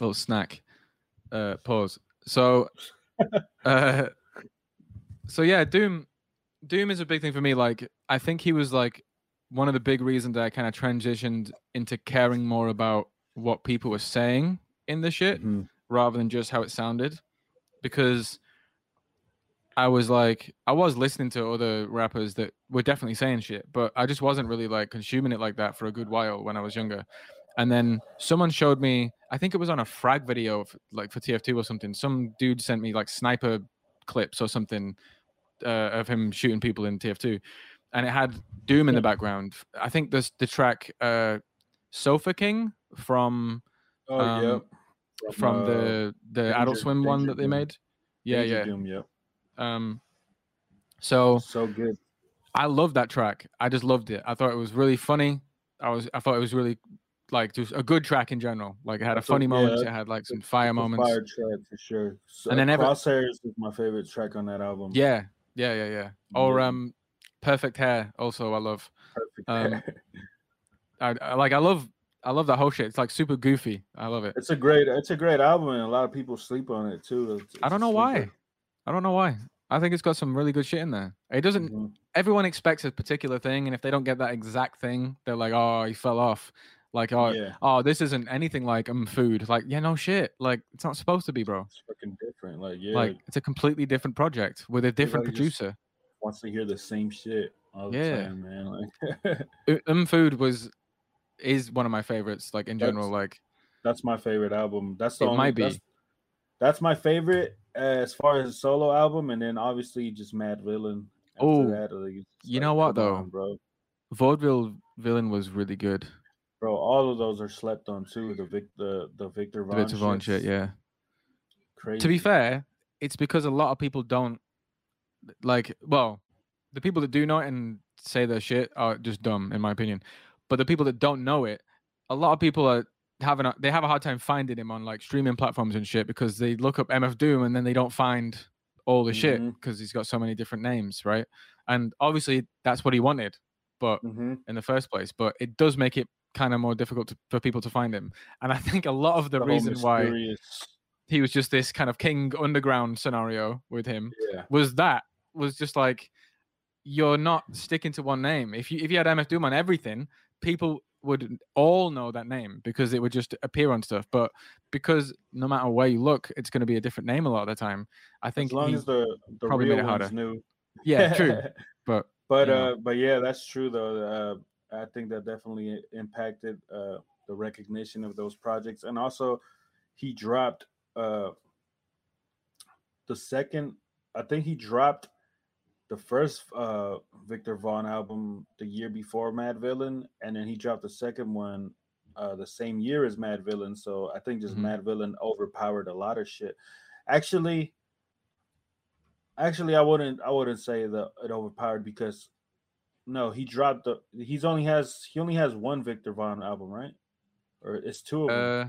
little snack uh pause so uh so yeah doom doom is a big thing for me like i think he was like one of the big reasons that i kind of transitioned into caring more about what people were saying in the shit Mhm. rather than just how it sounded because I was like I was listening to other rappers that were definitely saying shit, but I just wasn't really like consuming it like that for a good while when I was younger. And then someone showed me, I think it was on a frag video like for TF2 or something. Some dude sent me like sniper clips or something uh, of him shooting people in TF2 and it had Doom in the background. I think this the track uh Sofa King from oh um, yep. from uh, the the Adult Danger- Swim one that they Doom. made. Yeah, Danger yeah. Doom, yep. Um, so So good. I love that track. I just loved it. I thought it was really funny. I was I thought it was really like just a good track in general. Like it had a funny moments. yeah, It had like some fire moments. Fire track for sure. So, And then ever- Crosshairs is my favorite track on that album. Yeah, yeah, yeah, yeah. Or um, Perfect Hair. Also, I love. Um, I, I like. I love. I love that whole shit. It's like super goofy. I love it. it's a great it's a great album and a lot of people sleep on it too. It's- I don't know why. I don't know why. I think it's got some really good shit in there. It doesn't. Mhm. Everyone expects a particular thing, and if they don't get that exact thing, they're like, "Oh, he fell off." Like, "Oh, yeah, oh, this isn't anything like um food." Like, yeah, no shit. Like, it's not supposed to be, bro. it's fucking different. Like yeah, Like, it's a completely different project with a different just- producer. Wants to hear the same shit all the Yeah. time, man. Like Um food was is one of my favorites. Like in That's- general, like that's my favorite album. That's the It only, might be. That's, that's my favorite as far as a solo album, and then obviously just Madvillain. Oh, like, you know what, though? on, bro? vaudeville villain was really good. Bro, all of those are slept on too. The Vic, the the Viktor The Von, Viktor Vaughn shit, yeah. Crazy. To be fair, it's because a lot of people don't like. Well, the people that do know it and say their shit are just dumb, in my opinion. But the people that don't know it, a lot of people are having a, they have a hard time finding him on like streaming platforms and shit because they look up MF Doom and then they don't find all the shit Mhm. because he's got so many different names, right? And obviously that's what he wanted, but Mhm. in the first place. But it does make it kind of more difficult to, for people to find him. And I think a lot of the, whole reason why he was just this kind of king underground scenario with him Yeah. was that was just like you're not sticking to one name. If you if you had MF Doom on everything, people would all know that name because it would just appear on stuff. But because no matter where you look, it's going to be a different name a lot of the time. I think As long as the the probably made real it harder. ones knew. yeah, true. But But you know. uh, but yeah, that's true though. Uh, I think that definitely impacted uh the recognition of those projects, and also he dropped uh the second. I think he dropped the first uh Viktor Vaughn album the year before Madvillain, and then he dropped the second one uh the same year as Madvillain. So I think just Mhm. Madvillain overpowered a lot of shit. Actually, actually I wouldn't I wouldn't say that it overpowered because no, he dropped the he's only has he only has one Viktor Vaughn album, right? Or it's two of them. uh,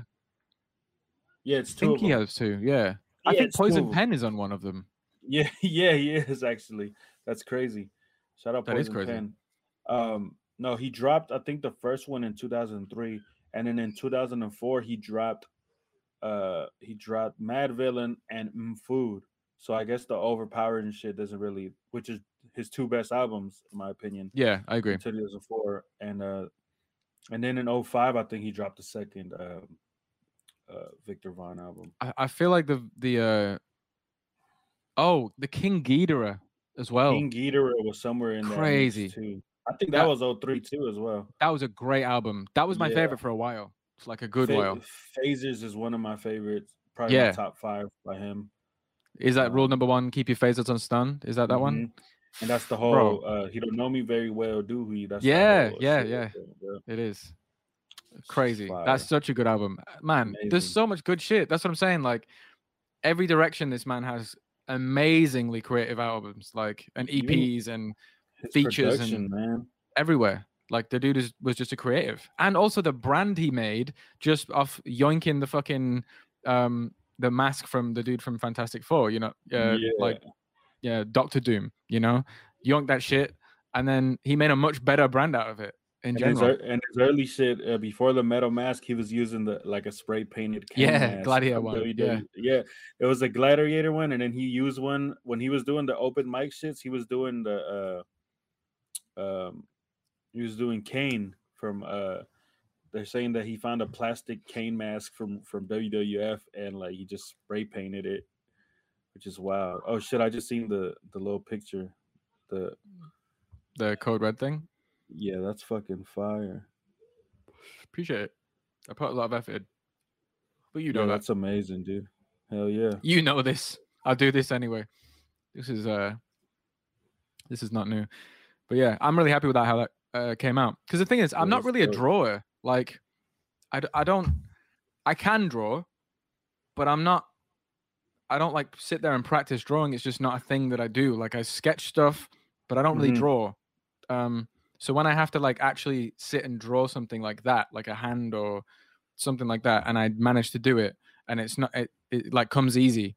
yeah, it's two. I think he them. has two. Yeah, I think Poison. Pen is on one of them. Yeah, yeah, he is actually. That's crazy. Shout out That is Poison crazy. Pen. Um, no, he dropped I think the first one in 2003, and then in 2004 he dropped uh he dropped Madvillain and Food. So I guess the overpowering shit doesn't really, which is his two best albums in my opinion. Yeah, I agree. 2004 and uh and then in 05 i think he dropped the second um uh viktor vaughn album I, I feel like the the uh oh the King Geedorah as well. king Geedorah was somewhere in there Crazy. too i think that, That- was 03 too as well That was a great album. That was my Yeah. favorite for a while. It's like a good Pha- while. Fazers is one of my favorites probably Yeah. top five by him Is that rule Um, number one? Keep your phasers on stun. Is that that one? Mhm. and that's the whole Bro. uh he don't know me very well do he that's Yeah, yeah, yeah. yeah. It is crazy. fire. That's such a good album, man. There's so much good shit. That's what I'm saying. Like every direction, this man has amazingly creative albums, like and EPs and His features and- man everywhere. Like the dude is, was just a creative, and also the brand he made just off yoinking the fucking um the mask from the dude from Fantastic Four. You know, uh, like yeah, Doctor Doom. You know, yoink that shit, and then he made a much better brand out of it in And his, general. and his early shit uh, before the metal mask, he was using the like a spray painted. Yeah, Gladiator one, WWE. yeah, it was a gladiator one, and then he used one when he was doing the open mic shits. He was doing the, uh, um, he was doing Kane from. uh They're saying that he found a plastic Kane mask from from WWF, and like he just spray painted it, which is wild. Oh shit! I just seen the the little picture. The the code red thing. Yeah, that's fucking fire. Appreciate it. I put a lot of effort. But you yeah, know that. that's amazing, dude. Hell yeah. You know this. I'll do this anyway. This is uh this is not new. But yeah, I'm really happy with that how that uh, came out. Because the thing is, I'm Yeah, not really a drawer. Like I, d- I don't I can draw, but I'm not I don't like sit there and practice drawing. It's just not a thing that I do. Like I sketch stuff, but I don't really Mhm. draw. Um so when I have to like actually sit and draw something like that, like a hand or something like that, and I manage to do it, and it's not it, it like comes easy.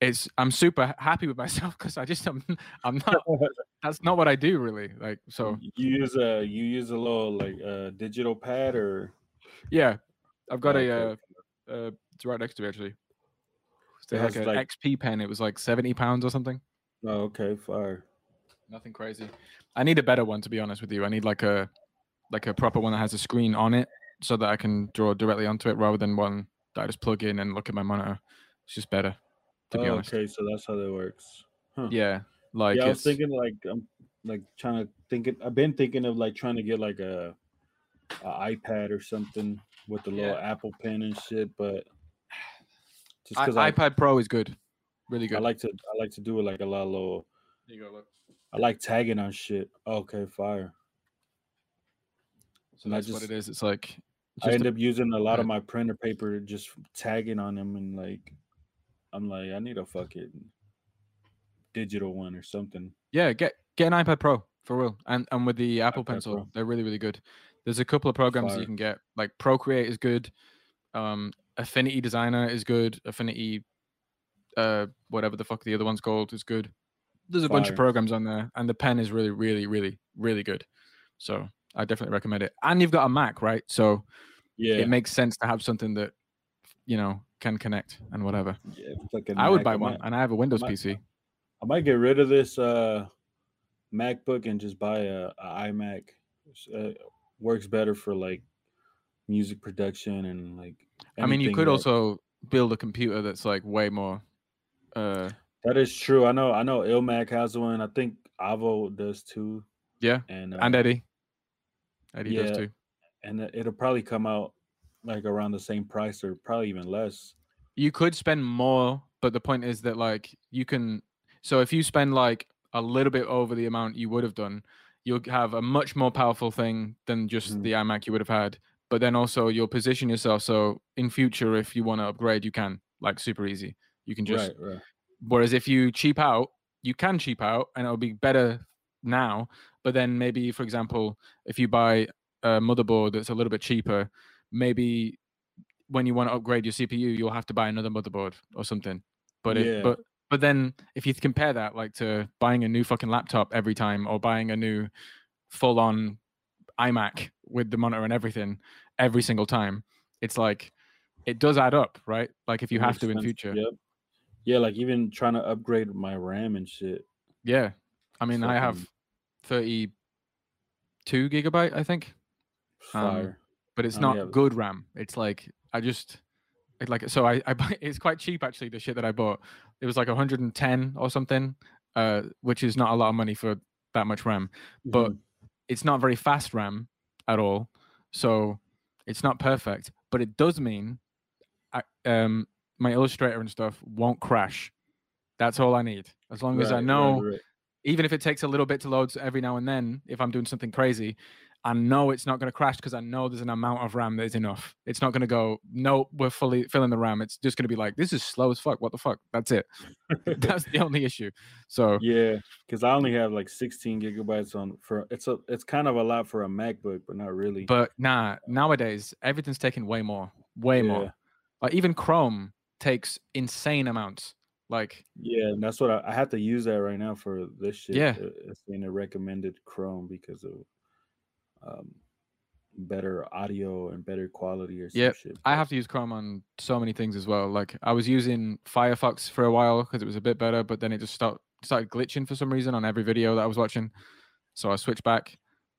It's I'm super happy with myself because I just I'm I'm not that's not what I do really. Like so you use a you use a little like uh digital pad or yeah, I've got a uh, uh it's right next to me actually. It's It like has, an like- XP-Pen. It was like seventy pounds or something. oh okay fire Nothing crazy. I need a better one to be honest with you. I need like a like a proper one that has a screen on it so that I can draw directly onto it rather than one that I just plug in and look at my monitor. It's just better, to be Oh, honest. okay so that's how that works Huh. Yeah, like yeah i was thinking like i'm like trying to think it, i've been thinking of like trying to get like a, a ipad or something with the little Yeah. apple pen and shit but just because I, iPad Pro is good, really good. I like to i like to do it like a lot of little There you go, look. I like tagging on shit okay fire So And I that's what it is. It's like I end a- up using a lot of my printer paper just tagging on them and like I'm like I need a fucking digital one or something. yeah, get get an iPad Pro for real. And and with the Apple Okay, Pencil, bro. they're really really good. There's a couple of programs that you can get. Like Procreate is good. Um, Affinity Designer is good. Affinity, uh, whatever the fuck the other one's called is good. There's a bunch of programs on there, and the pen is really really really really good. So I definitely recommend it. And you've got a Mac, right? So Yeah, it makes sense to have something that you know can connect and whatever. yeah, I would Mac. buy one, and I have a Windows might- PC. I might get rid of this uh MacBook and just buy a, a iMac. Uh, works better for like music production and like. I mean, you could that- also build a computer that's like way more. Uh, That is true. I know. I know. Ilmac has one. I think Avo does too. yeah, And uh, and Eddie. Eddie yeah. does too. and it- it'll probably come out like around the same price or probably even less. You could spend more, but the point is that like you can. So if you spend like a little bit over the amount you would have done, you'll have a much more powerful thing than just Mhm. the iMac you would have had. But then also you'll position yourself so in future, if you want to upgrade, you can like super easy. You can just right, right. Whereas if you cheap out, you can cheap out and it'll be better now. But then maybe, for example, if you buy a motherboard that's a little bit cheaper, maybe when you want to upgrade your CPU, you'll have to buy another motherboard or something. But Yeah. if but but then if you compare that like to buying a new fucking laptop every time or buying a new full on iMac with the monitor and everything every single time, it's like it does add up, right? Like if you have to in future. Yep. Yeah, like even trying to upgrade my RAM and shit. Yeah. I mean, I have 32 gigabyte, I think, Um, but it's not have- good RAM. It's like, I just, it like, so I, I buy, it's quite cheap actually, the shit that I bought. It was like 110 or something, uh, which is not a lot of money for that much RAM, but Mhm. it's not very fast RAM at all. So it's not perfect, but it does mean I, um, my Illustrator and stuff won't crash. That's all I need. As long as I Right, right, know right. even if it takes a little bit to load every now and then, if I'm doing something crazy, I know it's not going to crash because I know there's an amount of RAM that is enough. It's not going to go, no, we're fully filling the RAM. It's just going to be like, this is slow as fuck. What the fuck? That's it. That's the only issue. So, Yeah, because I only have like 16 gigabytes on for it's a it's kind of a lot for a MacBook, but not really. but nah, nowadays, everything's taking way more, way Yeah. more. Like, even Chrome takes insane amounts. Like, Yeah, and that's what I, I have to use that right now for this shit. Yeah. uh, It's in a recommended Chrome because of um better audio and better quality or shit. I have to use Chrome on so many things as well. Like I was using Firefox for a while because it was a bit better, but then it just start, started glitching for some reason on every video that I was watching. So I switched back.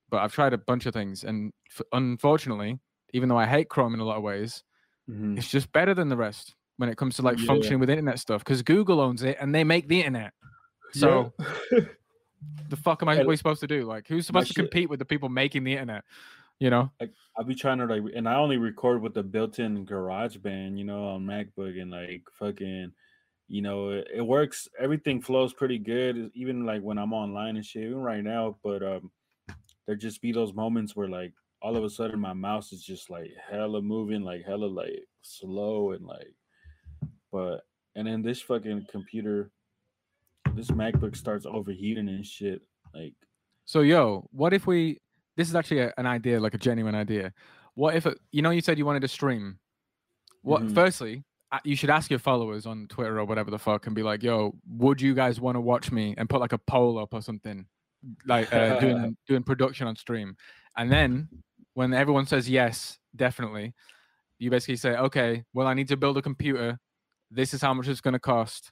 But I've tried a bunch of things, and f- unfortunately, even though I hate Chrome in a lot of ways, Mhm. it's just better than the rest when it comes to like Yeah. functioning with internet stuff. Because Google owns it and they make the internet. So Yeah. the fuck am I we supposed to do? Like, who's supposed to shit- compete with the people making the internet? You know? like, I'll be trying to like, and I only record with the built-in GarageBand, you know, on MacBook, and like fucking, you know, it, it works. Everything flows pretty good, even like when I'm online and shit. Even right now, but um, there just be those moments where like all of a sudden my mouse is just like hella moving, like hella like slow and like, but and then this fucking computer, this MacBook starts overheating and shit. Like, So, yo, what if we? This is actually a, an idea, like a genuine idea. What if it, you know you said you wanted to stream? What? Mhm. Firstly, uh, you should ask your followers on Twitter or whatever the fuck, and be like, "Yo, would you guys want to watch me?" And put like a poll up or something, like uh, doing doing production on stream. And then when everyone says yes, definitely, you basically say, "Okay, well, I need to build a computer. This is how much it's going to cost."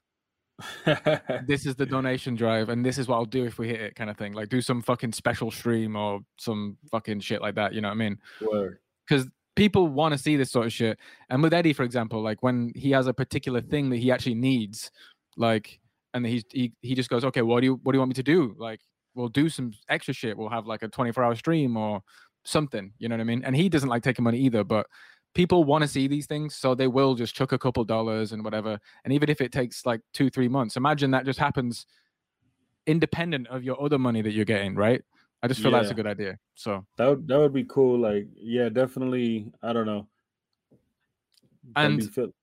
this is the donation drive and this is what I'll do if we hit it kind of thing. Like do some fucking special stream or some fucking shit like that, you know what I mean? Because people want to see this sort of shit. And with Eddie, for example, like when he has a particular thing that he actually needs, like and he's he, he just goes, Okay, what do you what do you want me to do? Like we'll do some extra shit. We'll have like a 24 hour stream or something, you know what I mean? And he doesn't like taking money either, but people want to see these things, so they will just chuck a couple dollars and whatever. And even if it takes like two, three months, imagine that just happens independent of your other money that you're getting, right? I just feel that's a good idea. So That would that would be cool. Like, yeah, definitely. I don't know. And- feel-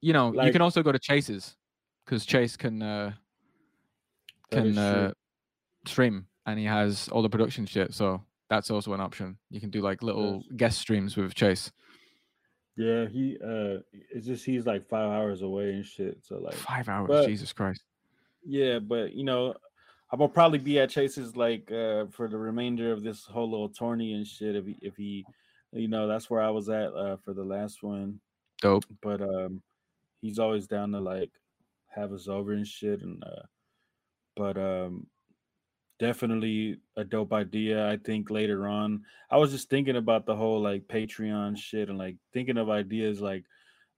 you know, you can also go to Chase's because Chase can uh can uh stream and he has all the production shit. So that's also an option. You can do like little yes. guest streams with Chase. Yeah, he uh it's just he's like five hours away and shit. So like five hours, but, Jesus Christ. Yeah, but you know, I'm gonna probably be at Chase's like uh for the remainder of this whole little tourney and shit. If he if he you know, that's where I was at uh for the last one. Dope. But um he's always down to like have us over and shit and uh but um definitely a dope idea. I think later on, I was just thinking about the whole like Patreon shit and like thinking of ideas like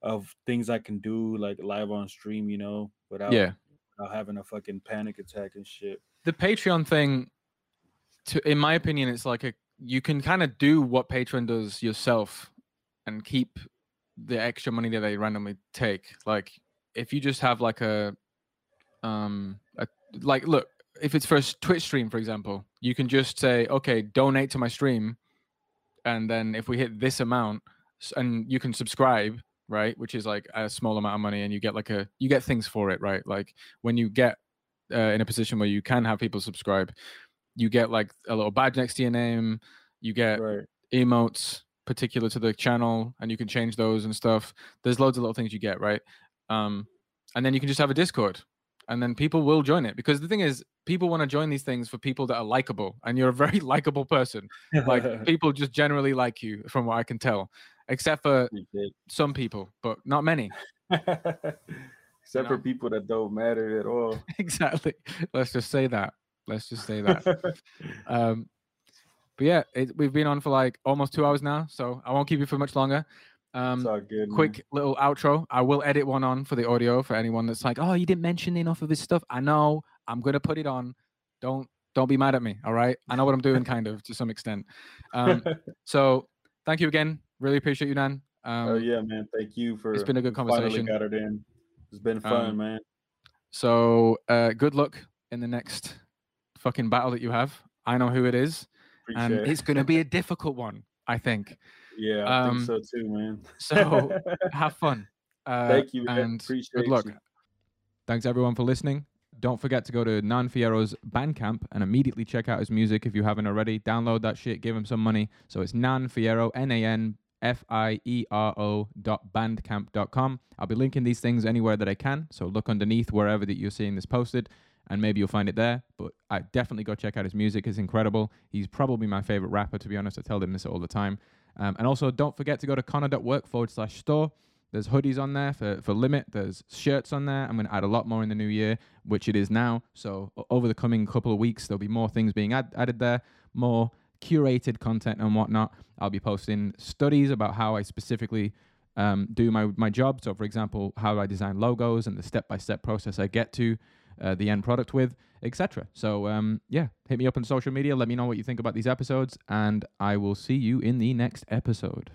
of things I can do like live on stream, you know, without yeah, without having a fucking panic attack and shit. The Patreon thing, to in my opinion, it's like a you can kind of do what Patreon does yourself and keep the extra money that they randomly take. Like if you just have like a um a like look if it's for a Twitch stream, for example, you can just say, okay, donate to my stream, and then if we hit this amount, and you can subscribe, right, which is like a small amount of money, and you get like a you get things for it, right? Like when you get uh, in a position where you can have people subscribe, you get like a little badge next to your name, you get right. emotes particular to the channel, and you can change those and stuff. There's loads of little things you get, right? Um, and then you can just have a Discord and then people will join it because the thing is people want to join these things for people that are likable and you're a very likable person like people just generally like you from what i can tell except for some people but not many except you know? for people that don't matter at all exactly let's just say that let's just say that um but yeah it, we've been on for like almost two hours now so i won't keep you for much longer um, good, quick man. little outro. I will edit one on for the audio for anyone that's like, "Oh, you didn't mention enough of his stuff." I know. I'm gonna put it on. Don't don't be mad at me. All right. I know what I'm doing, kind of to some extent. Um, so thank you again. Really appreciate you, Dan. Um, oh yeah, man. Thank you for. It's been a good conversation. Finally got it in. It's been fun, um, man. So uh, good luck in the next fucking battle that you have. I know who it is, Appreciate and it. it's gonna be a difficult one. I think. Yeah, I um, think so too, man. so have fun. Uh, Thank you, man. and Appreciate good luck. You. Thanks everyone for listening. Don't forget to go to Nan Fiero's Bandcamp and immediately check out his music if you haven't already. Download that shit, give him some money. So it's Nan Fiero, N A N F I E R O dot bandcamp.com. I'll be linking these things anywhere that I can. So look underneath wherever that you're seeing this posted and maybe you'll find it there. But I definitely go check out his music. It's incredible. He's probably my favorite rapper, to be honest. I tell him this all the time. Um, and also, don't forget to go to konr.work forward slash store. There's hoodies on there for, for limit. There's shirts on there. I'm going to add a lot more in the new year, which it is now. So over the coming couple of weeks, there'll be more things being add, added there, more curated content and whatnot. I'll be posting studies about how I specifically um, do my, my job. So, for example, how I design logos and the step by step process I get to uh, the end product with, etc. So um, yeah, hit me up on social media. Let me know what you think about these episodes, and I will see you in the next episode.